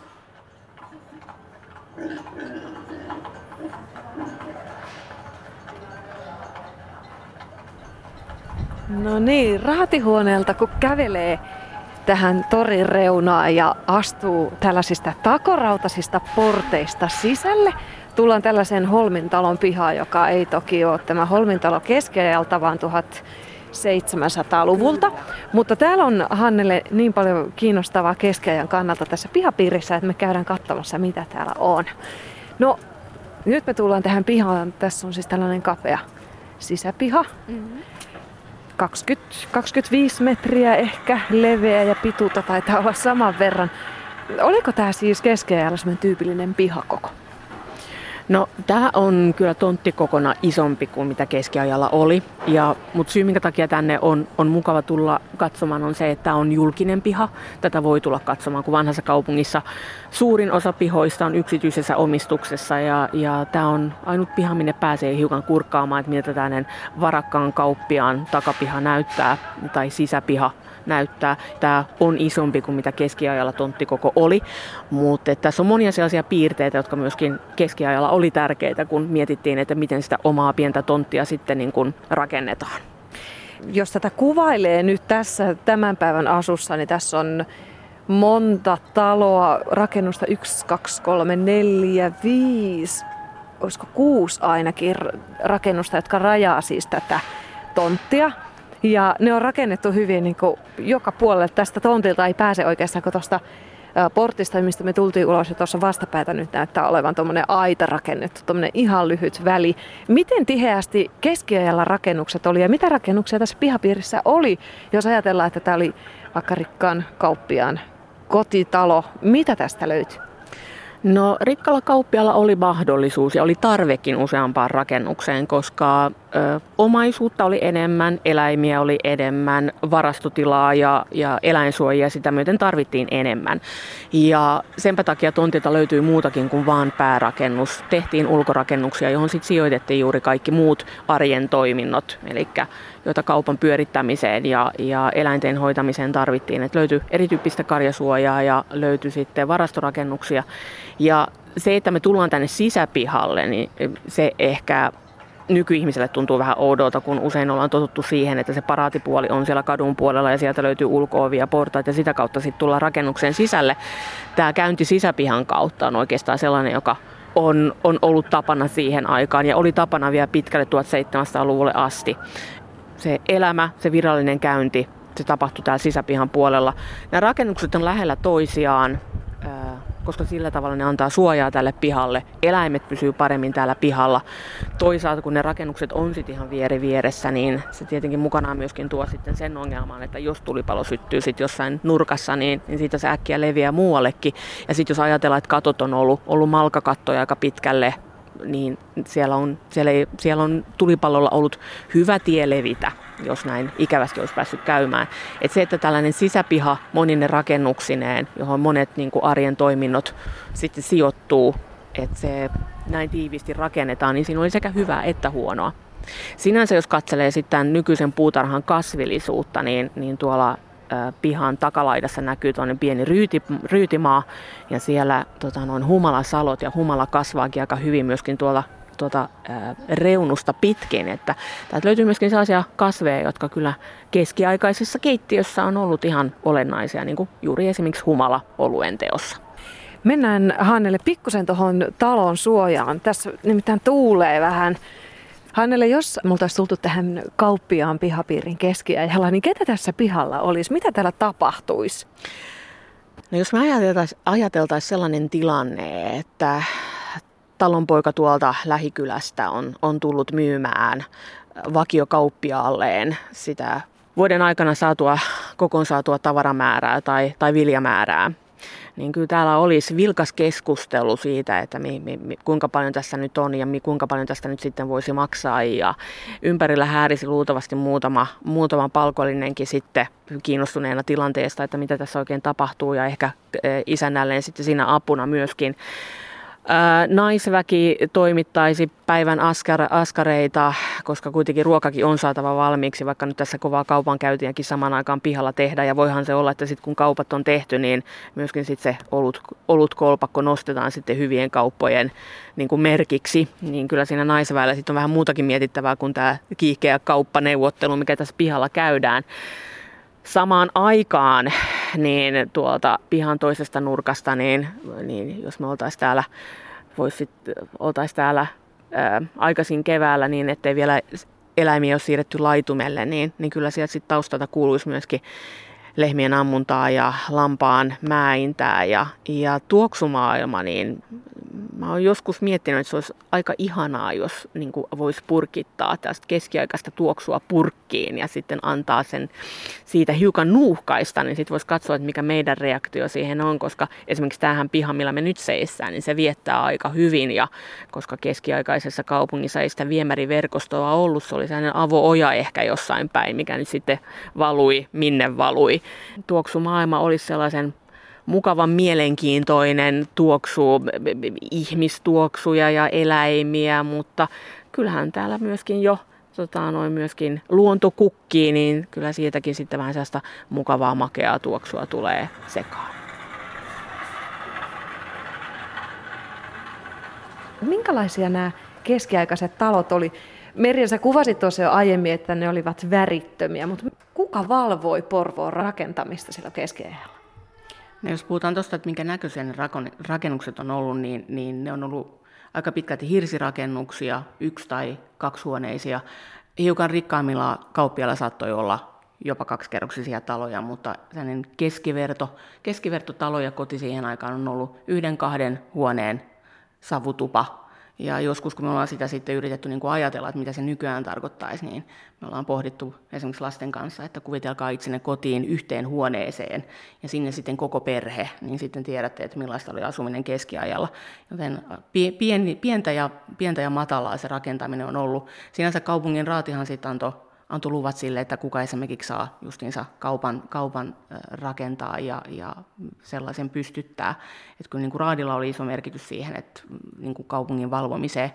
No niin, raatihuoneelta kun kävelee tähän torin reunaan ja astuu tällaisista takorautasista porteista sisälle, tullaan tällaisen Holmintalon pihaan, joka ei toki ole tämä Holmintalo keskiajalta, vaan 1700-luvulta. Mutta täällä on Hannelle niin paljon kiinnostavaa keskiajan kannalta tässä pihapiirissä, että me käydään katsomassa, mitä täällä on. No, nyt me tullaan tähän pihaan. Tässä on siis tällainen kapea sisäpiha. Mm-hmm. 20, 25 metriä ehkä leveä ja pituutta taitaa olla saman verran. Oliko tämä siis keskiajalla tyypillinen pihakoko? No tämä on kyllä tonttikokona isompi kuin mitä keskiajalla oli. Ja, mutta syy minkä takia tänne on, on mukava tulla katsomaan on se, että on julkinen piha. Tätä voi tulla katsomaan, kun vanhassa kaupungissa suurin osa pihoista on yksityisessä omistuksessa. Ja, ja tämä on ainut piha, minne pääsee hiukan kurkkaamaan, että miltä tämmöinen varakkaan kauppiaan takapiha näyttää tai sisäpiha näyttää. Tämä on isompi kuin mitä keskiajalla tonttikoko oli, mutta tässä on monia sellaisia piirteitä, jotka myöskin keskiajalla oli tärkeitä, kun mietittiin, että miten sitä omaa pientä tonttia sitten niin kuin rakennetaan. Jos tätä kuvailee nyt tässä tämän päivän asussa, niin tässä on monta taloa, rakennusta 1, 2, 3, 4, 5, olisiko kuusi ainakin rakennusta, jotka rajaa siis tätä tonttia. Ja ne on rakennettu hyvin niin kuin joka puolelle. Tästä tontilta ei pääse oikeastaan, kun tuosta portista, mistä me tultiin ulos ja tuossa vastapäätä nyt näyttää olevan tuommoinen aita rakennettu, tuommoinen ihan lyhyt väli. Miten tiheästi keskiajalla rakennukset oli ja mitä rakennuksia tässä pihapiirissä oli, jos ajatellaan, että tämä oli vaikka rikkaan kauppiaan kotitalo. Mitä tästä löytyy? No rikkalla kauppialla oli mahdollisuus ja oli tarvekin useampaan rakennukseen, koska omaisuutta oli enemmän, eläimiä oli enemmän, varastotilaa ja, ja eläinsuojia sitä myöten tarvittiin enemmän. Ja senpä takia tontilta löytyy muutakin kuin vain päärakennus. Tehtiin ulkorakennuksia, johon sitten sijoitettiin juuri kaikki muut arjen toiminnot, eli joita kaupan pyörittämiseen ja, ja eläinten hoitamiseen tarvittiin. Et löytyi erityyppistä karjasuojaa ja löytyi sitten varastorakennuksia. Ja se, että me tullaan tänne sisäpihalle, niin se ehkä nykyihmiselle tuntuu vähän oudolta, kun usein ollaan totuttu siihen, että se paraatipuoli on siellä kadun puolella ja sieltä löytyy ulkoovia, portaita ja sitä kautta sitten tullaan rakennuksen sisälle. Tämä käynti sisäpihan kautta on oikeastaan sellainen, joka on, on ollut tapana siihen aikaan ja oli tapana vielä pitkälle 1700-luvulle asti se elämä, se virallinen käynti, se tapahtui täällä sisäpihan puolella. Nämä rakennukset on lähellä toisiaan, koska sillä tavalla ne antaa suojaa tälle pihalle. Eläimet pysyy paremmin täällä pihalla. Toisaalta kun ne rakennukset on sitten ihan vieri vieressä, niin se tietenkin mukanaan myöskin tuo sitten sen ongelman, että jos tulipalo syttyy sitten jossain nurkassa, niin, niin siitä se äkkiä leviää muuallekin. Ja sitten jos ajatellaan, että katot on ollut, ollut malkakattoja aika pitkälle niin siellä on, siellä, ei, siellä on tulipallolla ollut hyvä tie levitä, jos näin ikävästi olisi päässyt käymään. Et se, että tällainen sisäpiha monine rakennuksineen, johon monet niin kuin arjen toiminnot sitten sijoittuu, että se näin tiiviisti rakennetaan, niin siinä oli sekä hyvää että huonoa. Sinänsä jos katselee sitten nykyisen puutarhan kasvillisuutta, niin, niin tuolla pihan takalaidassa näkyy tuonne pieni ryyti, ryytimaa ja siellä tota, noin humalasalot ja humala kasvaakin aika hyvin myöskin tuolla tuota, ää, reunusta pitkin. Että täältä löytyy myöskin sellaisia kasveja, jotka kyllä keskiaikaisessa keittiössä on ollut ihan olennaisia, niin kuin juuri esimerkiksi humala oluen teossa. Mennään Hannelle pikkusen tuohon talon suojaan. Tässä nimittäin tuulee vähän Hannele, jos multa olisi tultu tähän kauppiaan pihapiirin keskiajalla, niin ketä tässä pihalla olisi? Mitä täällä tapahtuisi? No jos me ajateltaisiin ajateltais sellainen tilanne, että talonpoika tuolta lähikylästä on, on tullut myymään vakiokauppiaalleen sitä vuoden aikana saatua, kokoon saatua tavaramäärää tai, tai viljamäärää, niin kyllä täällä olisi vilkas keskustelu siitä, että mi, mi, kuinka paljon tässä nyt on ja mi, kuinka paljon tästä nyt sitten voisi maksaa. Ja ympärillä häärisi luultavasti muutama, muutama palkollinenkin sitten kiinnostuneena tilanteesta, että mitä tässä oikein tapahtuu. Ja ehkä e, isännälleen sitten siinä apuna myöskin naisväki toimittaisi päivän askar, askareita, koska kuitenkin ruokakin on saatava valmiiksi, vaikka nyt tässä kovaa kaupankäyntiäkin samaan aikaan pihalla tehdä. Ja voihan se olla, että sitten kun kaupat on tehty, niin myöskin sitten se olut, olutkolpakko nostetaan sitten hyvien kauppojen niin kuin merkiksi. Niin kyllä siinä naisväellä sitten on vähän muutakin mietittävää kuin tämä kiihkeä kauppaneuvottelu, mikä tässä pihalla käydään samaan aikaan niin tuolta pihan toisesta nurkasta, niin, niin jos me oltaisiin täällä, vois oltaisiin täällä ää, aikaisin keväällä niin, ettei vielä eläimiä ole siirretty laitumelle, niin, niin kyllä sieltä sitten taustalta kuuluisi myöskin lehmien ammuntaa ja lampaan mäintää ja, ja tuoksumaailma, niin mä oon joskus miettinyt, että se olisi aika ihanaa, jos niin voisi purkittaa tästä keskiaikaista tuoksua purkkiin ja sitten antaa sen siitä hiukan nuuhkaista, niin sitten voisi katsoa, että mikä meidän reaktio siihen on, koska esimerkiksi tähän piha, millä me nyt seissään, niin se viettää aika hyvin ja koska keskiaikaisessa kaupungissa ei sitä viemäriverkostoa ollut, se oli sellainen avo-oja ehkä jossain päin, mikä nyt sitten valui, minne valui. Tuoksumaailma olisi sellaisen mukavan mielenkiintoinen tuoksu, ihmistuoksuja ja eläimiä, mutta kyllähän täällä myöskin jo tota, noin myöskin luonto kukkii, niin kyllä siitäkin sitten vähän sellaista mukavaa makeaa tuoksua tulee sekaan. Minkälaisia nämä keskiaikaiset talot oli? Merja, sä kuvasit tuossa jo aiemmin, että ne olivat värittömiä, mutta kuka valvoi Porvoon rakentamista silloin keskiajalla? No jos puhutaan tuosta, että minkä näköisiä ne rakennukset on ollut, niin, niin ne on ollut aika pitkälti hirsirakennuksia, yksi- tai kaksihuoneisia. Hiukan rikkaimmilla kauppialla saattoi olla jopa kaksikerroksisia taloja, mutta keskiverto, keskivertotalo ja koti siihen aikaan on ollut yhden kahden huoneen savutupa ja joskus, kun me ollaan sitä sitten yritetty niin kuin ajatella, että mitä se nykyään tarkoittaisi, niin me ollaan pohdittu esimerkiksi lasten kanssa, että kuvitelkaa itsenne kotiin yhteen huoneeseen ja sinne sitten koko perhe, niin sitten tiedätte, että millaista oli asuminen keskiajalla. Joten pieni, pientä, ja, pientä ja matalaa se rakentaminen on ollut. Sinänsä kaupungin raatihan sitten antoi antoi luvat sille, että kuka esimerkiksi saa justiinsa kaupan, kaupan rakentaa ja, ja sellaisen pystyttää. Että kyllä niin kuin Raadilla oli iso merkitys siihen, että mm, niin kuin kaupungin valvomiseen.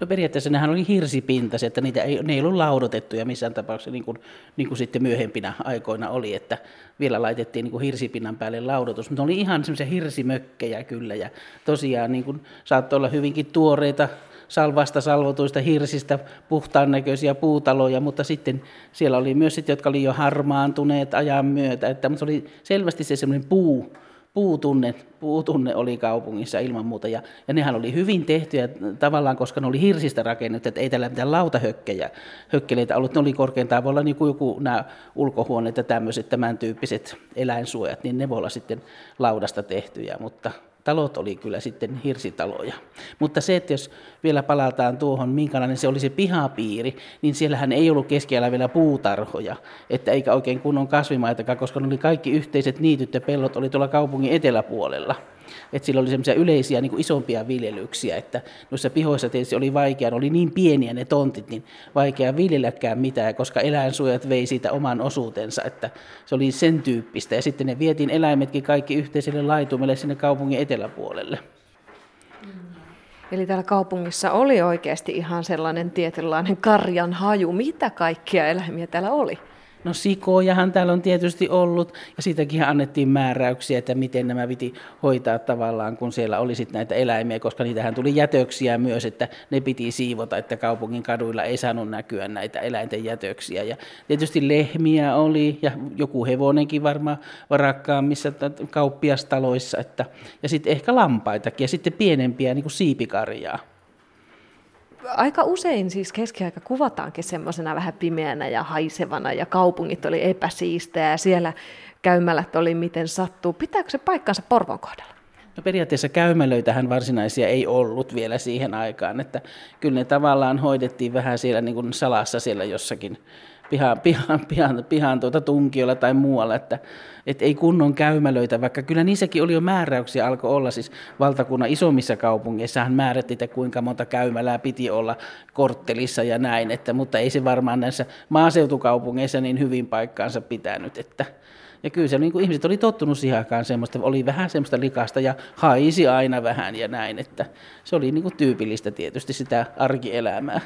No periaatteessa nehän oli hirsipintaisia, että niitä ei, ne ei ollut laudotettuja missään tapauksessa, niin kuin, niin kuin sitten myöhempinä aikoina oli, että vielä laitettiin niin kuin hirsipinnan päälle laudotus, mutta ne oli ihan semmoisia hirsimökkejä kyllä, ja tosiaan niin kuin, saattoi olla hyvinkin tuoreita salvasta salvotuista hirsistä puhtaan näköisiä puutaloja, mutta sitten siellä oli myös sitten, jotka oli jo harmaantuneet ajan myötä, että se oli selvästi se semmoinen puu, puutunne, puutunne oli kaupungissa ilman muuta. Ja, ja nehän oli hyvin tehtyjä tavallaan, koska ne oli hirsistä rakennettu, että ei tällä mitään lautahökkejä, hökkeleitä ollut. Ne oli korkeintaan, voi olla niin kuin joku nämä ulkohuoneet ja tämmöiset tämän tyyppiset eläinsuojat, niin ne voi olla sitten laudasta tehtyjä, mutta talot oli kyllä sitten hirsitaloja. Mutta se, että jos vielä palataan tuohon, minkälainen se oli se pihapiiri, niin siellähän ei ollut keskellä vielä puutarhoja, että eikä oikein kunnon kasvimaitakaan, koska ne oli kaikki yhteiset niityt ja pellot oli tuolla kaupungin eteläpuolella. Että sillä oli semmoisia yleisiä niin kuin isompia viljelyksiä, että noissa pihoissa tietysti oli vaikea, ne oli niin pieniä ne tontit, niin vaikea viljelläkään mitään, koska eläinsuojat vei siitä oman osuutensa, että se oli sen tyyppistä. Ja sitten ne vietiin eläimetkin kaikki yhteiselle laitumelle sinne kaupungin eteläpuolelle. Eli täällä kaupungissa oli oikeasti ihan sellainen tietynlainen karjan haju. Mitä kaikkia eläimiä täällä oli? No sikojahan täällä on tietysti ollut, ja siitäkin annettiin määräyksiä, että miten nämä piti hoitaa tavallaan, kun siellä oli sitten näitä eläimiä, koska niitähän tuli jätöksiä myös, että ne piti siivota, että kaupungin kaduilla ei saanut näkyä näitä eläinten jätöksiä. Ja tietysti lehmiä oli, ja joku hevonenkin varmaan varakkaammissa kauppiastaloissa, että, ja sitten ehkä lampaitakin, ja sitten pienempiä niin kuin siipikarjaa. Aika usein siis keskiaika kuvataankin semmoisena vähän pimeänä ja haisevana ja kaupungit oli epäsiistejä ja siellä käymälät oli miten sattuu. Pitääkö se paikkansa Porvon kohdalla? No periaatteessa käymälöitähän varsinaisia ei ollut vielä siihen aikaan, että kyllä ne tavallaan hoidettiin vähän siellä niin kuin salassa siellä jossakin pihan, pihan, pihan, pihan tuota tunkiolla tai muualla, että, että ei kunnon käymälöitä, vaikka kyllä niissäkin oli jo määräyksiä alkoi olla, siis valtakunnan isommissa kaupungeissahan määrättiin, että kuinka monta käymälää piti olla korttelissa ja näin, että, mutta ei se varmaan näissä maaseutukaupungeissa niin hyvin paikkaansa pitänyt, että, ja kyllä se niin kuin ihmiset oli tottunut siihen aikaan semmoista, oli vähän semmoista likasta ja haisi aina vähän ja näin, että se oli niin kuin tyypillistä tietysti sitä arkielämää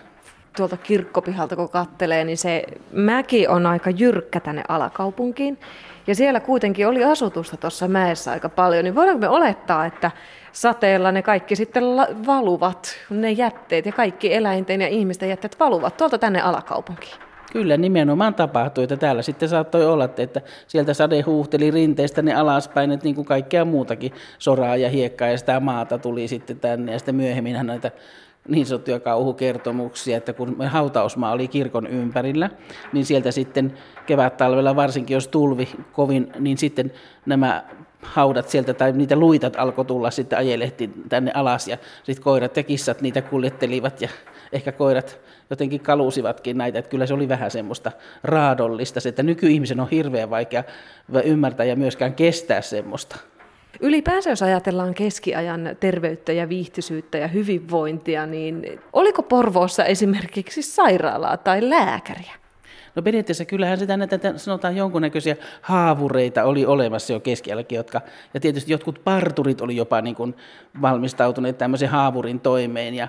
tuolta kirkkopihalta kun kattelee, niin se mäki on aika jyrkkä tänne alakaupunkiin. Ja siellä kuitenkin oli asutusta tuossa mäessä aika paljon, niin voidaanko me olettaa, että sateella ne kaikki sitten valuvat, ne jätteet ja kaikki eläinten ja ihmisten jätteet valuvat tuolta tänne alakaupunkiin? Kyllä nimenomaan tapahtui, että täällä sitten saattoi olla, että sieltä sade huuhteli rinteistä ne alaspäin, että niin kuin kaikkea muutakin soraa ja hiekkaa ja sitä maata tuli sitten tänne ja sitten myöhemmin näitä niin sanottuja kauhukertomuksia, että kun hautausmaa oli kirkon ympärillä, niin sieltä sitten kevät-talvella, varsinkin jos tulvi kovin, niin sitten nämä haudat sieltä tai niitä luitat alkoi tulla sitten ajelehti tänne alas ja sitten koirat ja kissat niitä kuljettelivat ja ehkä koirat jotenkin kalusivatkin näitä, että kyllä se oli vähän semmoista raadollista, se, että nykyihmisen on hirveän vaikea ymmärtää ja myöskään kestää semmoista. Ylipäänsä jos ajatellaan keskiajan terveyttä ja viihtyisyyttä ja hyvinvointia, niin oliko Porvoossa esimerkiksi sairaalaa tai lääkäriä? No periaatteessa kyllähän sitä näitä sanotaan jonkunnäköisiä haavureita oli olemassa jo keskiälläkin, jotka, ja tietysti jotkut parturit oli jopa niin kuin valmistautuneet tämmöisen haavurin toimeen, ja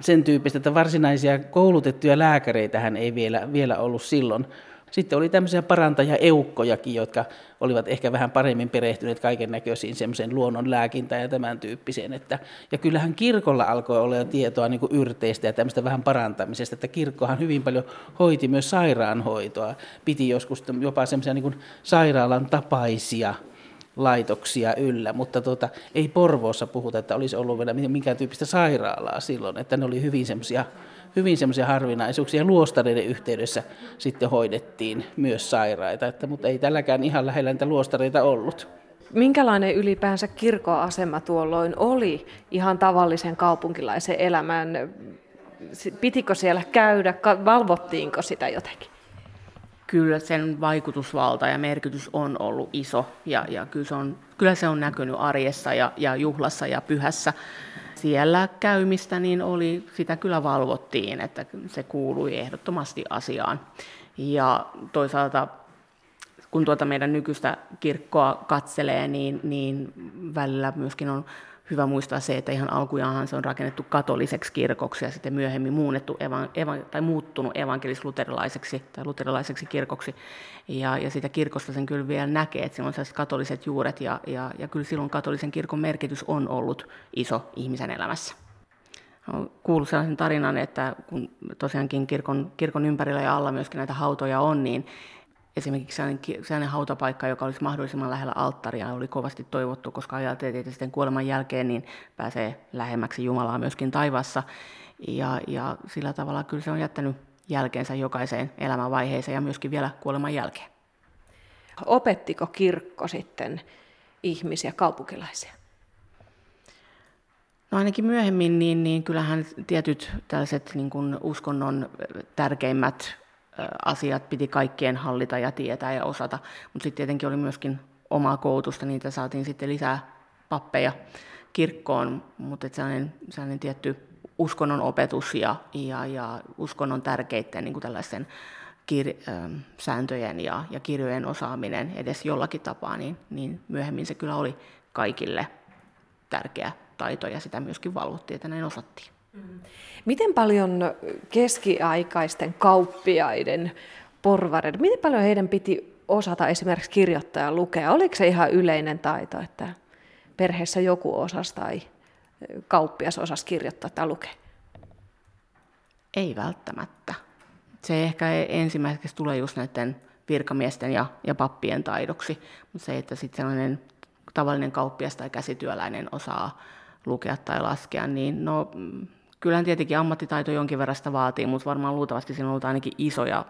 sen tyyppistä, että varsinaisia koulutettuja lääkäreitähän ei vielä, vielä ollut silloin. Sitten oli tämmöisiä parantaja-eukkojakin, jotka olivat ehkä vähän paremmin perehtyneet kaiken näköisiin semmoisen luonnon lääkintään ja tämän tyyppiseen. Että, ja kyllähän kirkolla alkoi olla tietoa niin yrteistä ja tämmöistä vähän parantamisesta, että kirkkohan hyvin paljon hoiti myös sairaanhoitoa. Piti joskus jopa semmoisia niin sairaalan tapaisia laitoksia yllä, mutta tuota, ei Porvoossa puhuta, että olisi ollut vielä minkään tyyppistä sairaalaa silloin, että ne oli hyvin semmoisia hyvin semmoisia harvinaisuuksia. Luostareiden yhteydessä sitten hoidettiin myös sairaita, että, mutta ei tälläkään ihan lähellä niitä luostareita ollut. Minkälainen ylipäänsä kirkoasema tuolloin oli ihan tavallisen kaupunkilaisen elämään? Pitikö siellä käydä, valvottiinko sitä jotenkin? Kyllä sen vaikutusvalta ja merkitys on ollut iso ja, ja kyllä, se on, kyllä se on näkynyt arjessa ja, ja juhlassa ja pyhässä siellä käymistä niin oli, sitä kyllä valvottiin, että se kuului ehdottomasti asiaan. Ja toisaalta kun tuota meidän nykyistä kirkkoa katselee, niin, niin välillä myöskin on hyvä muistaa se, että ihan alkujaanhan se on rakennettu katoliseksi kirkoksi ja sitten myöhemmin muunnettu evan, evan, tai muuttunut evankelis-luterilaiseksi tai luterilaiseksi kirkoksi. Ja, ja sitä kirkosta sen kyllä vielä näkee, että siinä on sellaiset katoliset juuret ja, ja, ja kyllä silloin katolisen kirkon merkitys on ollut iso ihmisen elämässä. Olen kuullut sellaisen tarinan, että kun tosiaankin kirkon, kirkon ympärillä ja alla myöskin näitä hautoja on, niin esimerkiksi sellainen, sellainen hautapaikka, joka olisi mahdollisimman lähellä alttaria, oli kovasti toivottu, koska ajateltiin, että sitten kuoleman jälkeen niin pääsee lähemmäksi Jumalaa myöskin taivassa. Ja, ja sillä tavalla kyllä se on jättänyt jälkeensä jokaiseen elämänvaiheeseen ja myöskin vielä kuoleman jälkeen. Opettiko kirkko sitten ihmisiä, kaupunkilaisia? No ainakin myöhemmin, niin, niin kyllähän tietyt tällaiset niin kuin uskonnon tärkeimmät asiat piti kaikkien hallita ja tietää ja osata. Mutta sitten tietenkin oli myöskin omaa koulutusta, niitä saatiin sitten lisää pappeja kirkkoon, mutta sellainen, sellainen tietty uskonnon opetus ja, ja, ja uskonnon tärkeiden niin kuin tällaisten kir, äh, sääntöjen ja, ja kirjojen osaaminen edes jollakin tapaa, niin, niin myöhemmin se kyllä oli kaikille tärkeä taito ja sitä myöskin valvottiin, että näin osattiin. Miten paljon keskiaikaisten kauppiaiden porvareiden, miten paljon heidän piti osata esimerkiksi kirjoittaa ja lukea? Oliko se ihan yleinen taito, että perheessä joku osasi tai kauppias osasi kirjoittaa tai lukea? Ei välttämättä. Se ehkä ensimmäiseksi tulee just näiden virkamiesten ja, ja pappien taidoksi, mutta se, että sitten sellainen tavallinen kauppias tai käsityöläinen osaa lukea tai laskea, niin no, Kyllähän tietenkin ammattitaito jonkin verran sitä vaatii, mutta varmaan luultavasti siinä on ollut ainakin isoja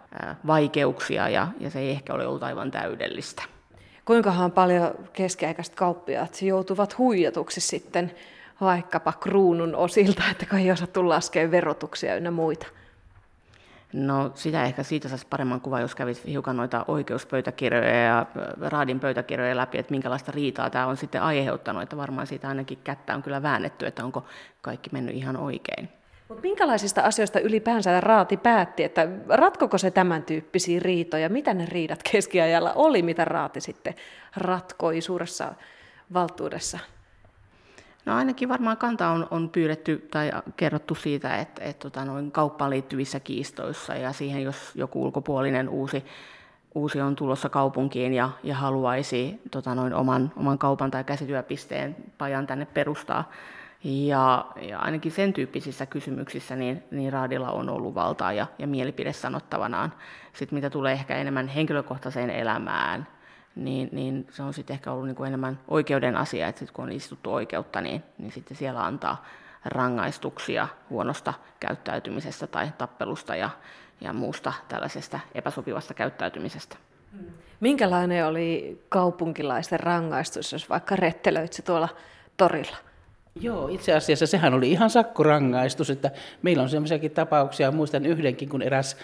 vaikeuksia ja, ja se ei ehkä ole ollut aivan täydellistä. Kuinkahan paljon keskiaikaiset kauppiaat joutuvat huijatuksi sitten vaikkapa kruunun osilta, että kun ei osattu laskea verotuksia ynnä muita? No sitä ehkä siitä saisi paremman kuvan, jos kävisi hiukan noita oikeuspöytäkirjoja ja raadin pöytäkirjoja läpi, että minkälaista riitaa tämä on sitten aiheuttanut, että varmaan siitä ainakin kättä on kyllä väännetty, että onko kaikki mennyt ihan oikein. Mutta minkälaisista asioista ylipäänsä Raati päätti, että ratkoko se tämän tyyppisiä riitoja? Mitä ne riidat keskiajalla oli, mitä Raati sitten ratkoi suuressa valtuudessa? No ainakin varmaan kanta on, on pyydetty tai kerrottu siitä, että, että tota, noin kauppaan liittyvissä kiistoissa ja siihen, jos joku ulkopuolinen uusi, uusi on tulossa kaupunkiin ja, ja haluaisi tota, noin oman, oman kaupan tai käsityöpisteen pajan tänne perustaa. Ja, ja ainakin sen tyyppisissä kysymyksissä niin, niin Raadilla on ollut valtaa ja, ja mielipide sanottavanaan. Sitten mitä tulee ehkä enemmän henkilökohtaiseen elämään, niin, niin se on sitten ehkä ollut niin kuin enemmän oikeuden asia, että sit kun on istuttu oikeutta, niin, niin sitten siellä antaa rangaistuksia huonosta käyttäytymisestä tai tappelusta ja, ja muusta tällaisesta epäsopivasta käyttäytymisestä. Minkälainen oli kaupunkilaisten rangaistus, jos vaikka rettelöitsi tuolla torilla? Joo, itse asiassa sehän oli ihan sakkorangaistus, että meillä on sellaisiakin tapauksia, muistan yhdenkin, kun eräs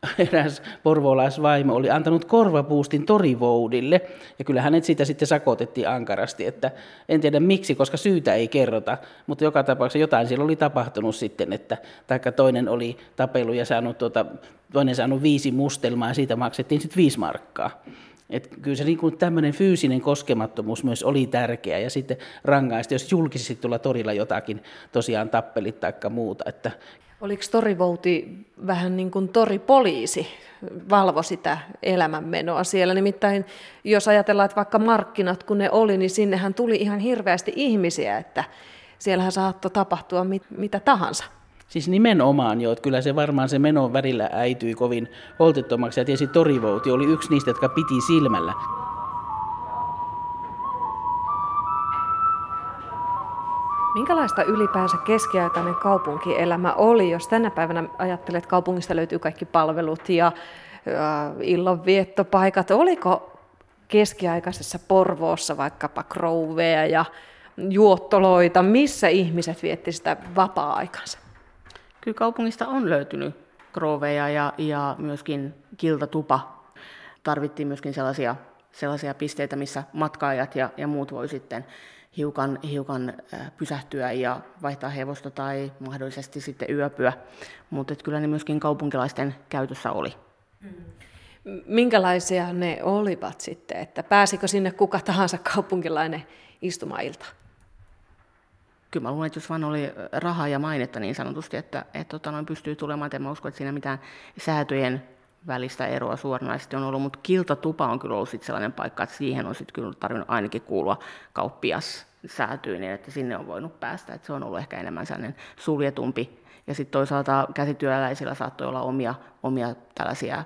eräs porvoolaisvaimo oli antanut korvapuustin torivoudille, ja kyllä hänet siitä sitten sakotettiin ankarasti, että en tiedä miksi, koska syytä ei kerrota, mutta joka tapauksessa jotain siellä oli tapahtunut sitten, että taikka toinen oli tapellut ja saanut, tuota, toinen saanut viisi mustelmaa, ja siitä maksettiin sitten viisi markkaa. Et kyllä se niin tämmöinen fyysinen koskemattomuus myös oli tärkeä ja sitten rangaista, jos julkisesti tulla torilla jotakin tosiaan tappelit tai muuta. Että Oliko torivouti vähän niin kuin toripoliisi, valvo sitä elämänmenoa siellä? Nimittäin jos ajatellaan, että vaikka markkinat kun ne oli, niin sinnehän tuli ihan hirveästi ihmisiä, että siellähän saattoi tapahtua mit, mitä tahansa. Siis nimenomaan jo, että kyllä se varmaan se meno värillä äityi kovin holtittomaksi ja tietysti torivouti oli yksi niistä, jotka piti silmällä. Minkälaista ylipäänsä keskiaikainen kaupunkielämä oli, jos tänä päivänä ajattelet, että kaupungista löytyy kaikki palvelut ja illanviettopaikat. Oliko keskiaikaisessa Porvoossa vaikkapa krouveja ja juottoloita, missä ihmiset vietti sitä vapaa-aikansa? Kyllä kaupungista on löytynyt krouveja ja, ja myöskin kiltatupa. Tarvittiin myöskin sellaisia, sellaisia pisteitä, missä matkaajat ja, ja muut voi sitten hiukan, hiukan pysähtyä ja vaihtaa hevosta tai mahdollisesti sitten yöpyä. Mutta kyllä ne myöskin kaupunkilaisten käytössä oli. Minkälaisia ne olivat sitten, että pääsikö sinne kuka tahansa kaupunkilainen istumailta? Kyllä mä luulen, että jos vaan oli rahaa ja mainetta niin sanotusti, että, että tota, noin pystyy tulemaan, että en mä usko, että siinä mitään säätöjen välistä eroa suoranaisesti on ollut, mutta kiltatupa on kyllä ollut sit sellainen paikka, että siihen on sitten kyllä tarvinnut ainakin kuulua kauppias säätyyn, niin että sinne on voinut päästä. Että se on ollut ehkä enemmän sellainen suljetumpi. Ja sitten toisaalta käsityöläisillä saattoi olla omia, omia tällaisia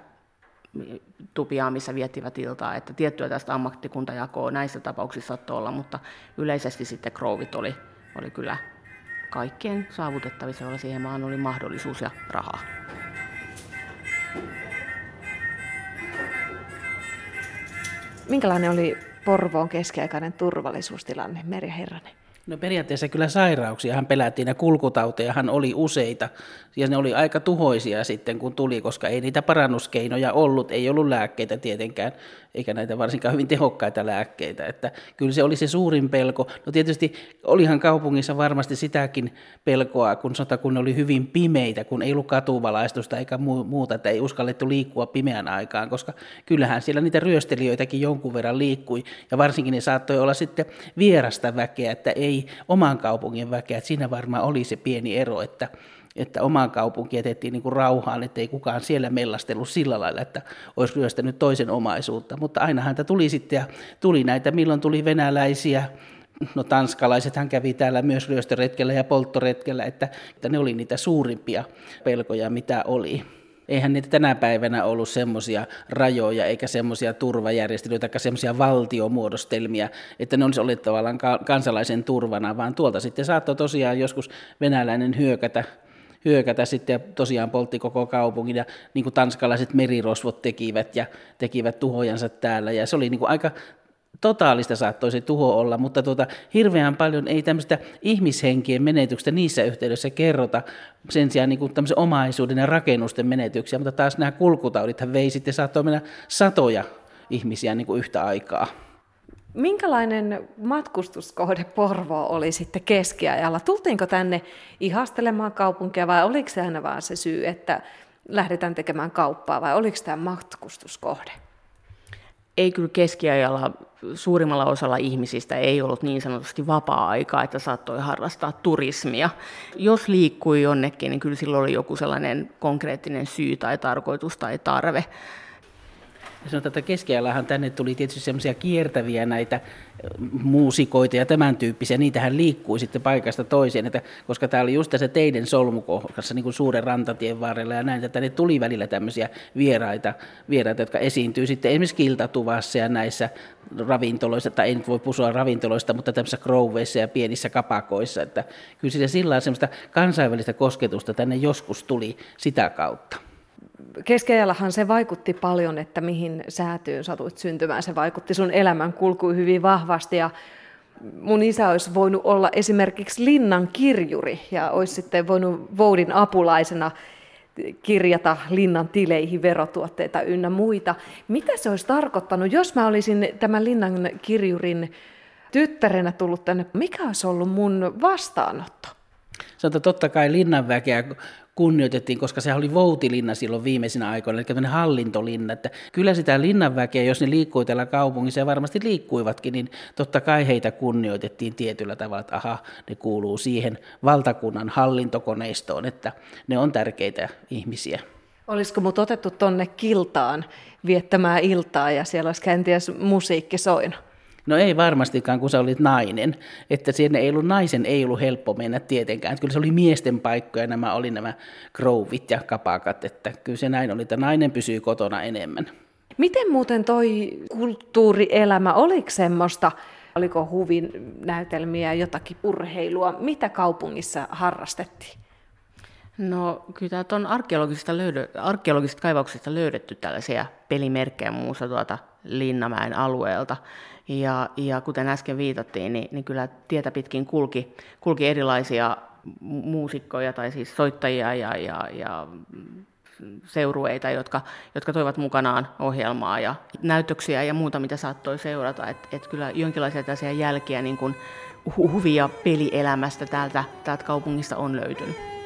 tupia, missä viettivät iltaa, että tiettyä tästä ammattikuntajakoa näissä tapauksissa saattoi olla, mutta yleisesti sitten kroovit oli, oli kyllä kaikkien saavutettavissa, joilla siihen maan oli mahdollisuus ja rahaa. Minkälainen oli Porvoon keskiaikainen turvallisuustilanne, Merja Herranen? No periaatteessa kyllä sairauksiahan pelättiin ja kulkutautejahan oli useita. Ja ne oli aika tuhoisia sitten kun tuli, koska ei niitä parannuskeinoja ollut, ei ollut lääkkeitä tietenkään, eikä näitä varsinkaan hyvin tehokkaita lääkkeitä, että kyllä se oli se suurin pelko. No tietysti olihan kaupungissa varmasti sitäkin pelkoa, kun sota, kun oli hyvin pimeitä, kun ei ollut katuvalaistusta eikä muuta, että ei uskallettu liikkua pimeän aikaan, koska kyllähän siellä niitä ryöstelijöitäkin jonkun verran liikkui. Ja varsinkin ne saattoi olla sitten vierasta väkeä, että ei oman kaupungin väkeä. Että siinä varmaan oli se pieni ero, että, että omaan kaupunki jätettiin niin kuin rauhaan, ettei kukaan siellä mellastellut sillä lailla, että olisi ryöstänyt toisen omaisuutta. Mutta aina häntä tuli sitten ja tuli näitä, milloin tuli venäläisiä, no tanskalaisethan kävi täällä myös ryöstöretkellä ja polttoretkellä, että, että ne oli niitä suurimpia pelkoja, mitä oli. Eihän niitä tänä päivänä ollut semmoisia rajoja eikä semmoisia turvajärjestelyitä tai semmoisia valtiomuodostelmia, että ne olisi olleet tavallaan kansalaisen turvana, vaan tuolta sitten saattoi tosiaan joskus venäläinen hyökätä hyökätä sitten ja tosiaan poltti koko kaupungin ja niin kuin tanskalaiset merirosvot tekivät ja tekivät tuhojansa täällä. Ja se oli niin kuin aika totaalista saattoi tuho olla, mutta tuota, hirveän paljon ei tämmöistä ihmishenkien menetyksestä niissä yhteydessä kerrota, sen sijaan niin kuin omaisuuden ja rakennusten menetyksiä, mutta taas nämä kulkutaudit vei sitten, saattoi mennä satoja ihmisiä niin kuin yhtä aikaa. Minkälainen matkustuskohde Porvo oli sitten keskiajalla? Tultiinko tänne ihastelemaan kaupunkia vai oliko se aina vaan se syy, että lähdetään tekemään kauppaa vai oliko tämä matkustuskohde? Ei kyllä keskiajalla suurimmalla osalla ihmisistä ei ollut niin sanotusti vapaa-aikaa, että saattoi harrastaa turismia. Jos liikkui jonnekin, niin kyllä silloin oli joku sellainen konkreettinen syy tai tarkoitus tai tarve. Sanotaan, että keskiajallahan tänne tuli tietysti semmoisia kiertäviä näitä muusikoita ja tämän tyyppisiä, niitähän liikkui sitten paikasta toiseen, että koska tämä oli just tässä teiden solmukohdassa niin kuin suuren rantatien varrella ja näin, että tänne tuli välillä tämmöisiä vieraita, vieraita, jotka esiintyy sitten esimerkiksi kiltatuvassa ja näissä ravintoloissa, tai ei nyt voi pusua ravintoloista, mutta tämmöisissä krouveissa ja pienissä kapakoissa, että kyllä siitä sillä semmoista kansainvälistä kosketusta tänne joskus tuli sitä kautta keskiajallahan se vaikutti paljon, että mihin säätyyn satuit syntymään. Se vaikutti sun elämän kulkuun hyvin vahvasti ja mun isä olisi voinut olla esimerkiksi linnan kirjuri ja olisi sitten voinut Voudin apulaisena kirjata linnan tileihin verotuotteita ynnä muita. Mitä se olisi tarkoittanut, jos mä olisin tämän linnan kirjurin tyttärenä tullut tänne? Mikä olisi ollut mun vastaanotto? Sanotaan, totta kai linnanväkeä kunnioitettiin, koska se oli voutilinna silloin viimeisinä aikoina, eli tämmöinen hallintolinna. Että kyllä sitä linnanväkeä, jos ne liikkui täällä kaupungissa ja varmasti liikkuivatkin, niin totta kai heitä kunnioitettiin tietyllä tavalla, että aha, ne kuuluu siihen valtakunnan hallintokoneistoon, että ne on tärkeitä ihmisiä. Olisiko mut otettu tonne kiltaan viettämään iltaa ja siellä olisi kenties musiikki soinut? No ei varmastikaan, kun sä olit nainen. Että sinne ei ollut naisen, ei ollut helppo mennä tietenkään. Että kyllä se oli miesten paikkoja, nämä oli nämä krovit ja kapakat. Että kyllä se näin oli, että nainen pysyy kotona enemmän. Miten muuten toi kulttuurielämä, oliko semmoista, oliko huvin näytelmiä, jotakin urheilua, mitä kaupungissa harrastettiin? No kyllä on arkeologisista, löydö, arkeologisista kaivauksista löydetty tällaisia pelimerkkejä muussa tuota Linnamäen alueelta. Ja, ja kuten äsken viitattiin, niin, niin kyllä tietä pitkin kulki, kulki erilaisia muusikkoja tai siis soittajia ja, ja, ja seurueita, jotka, jotka toivat mukanaan ohjelmaa ja näytöksiä ja muuta, mitä saattoi seurata. Että et kyllä jonkinlaisia tällaisia jälkiä niin kuin huvia pelielämästä täältä, täältä kaupungista on löytynyt.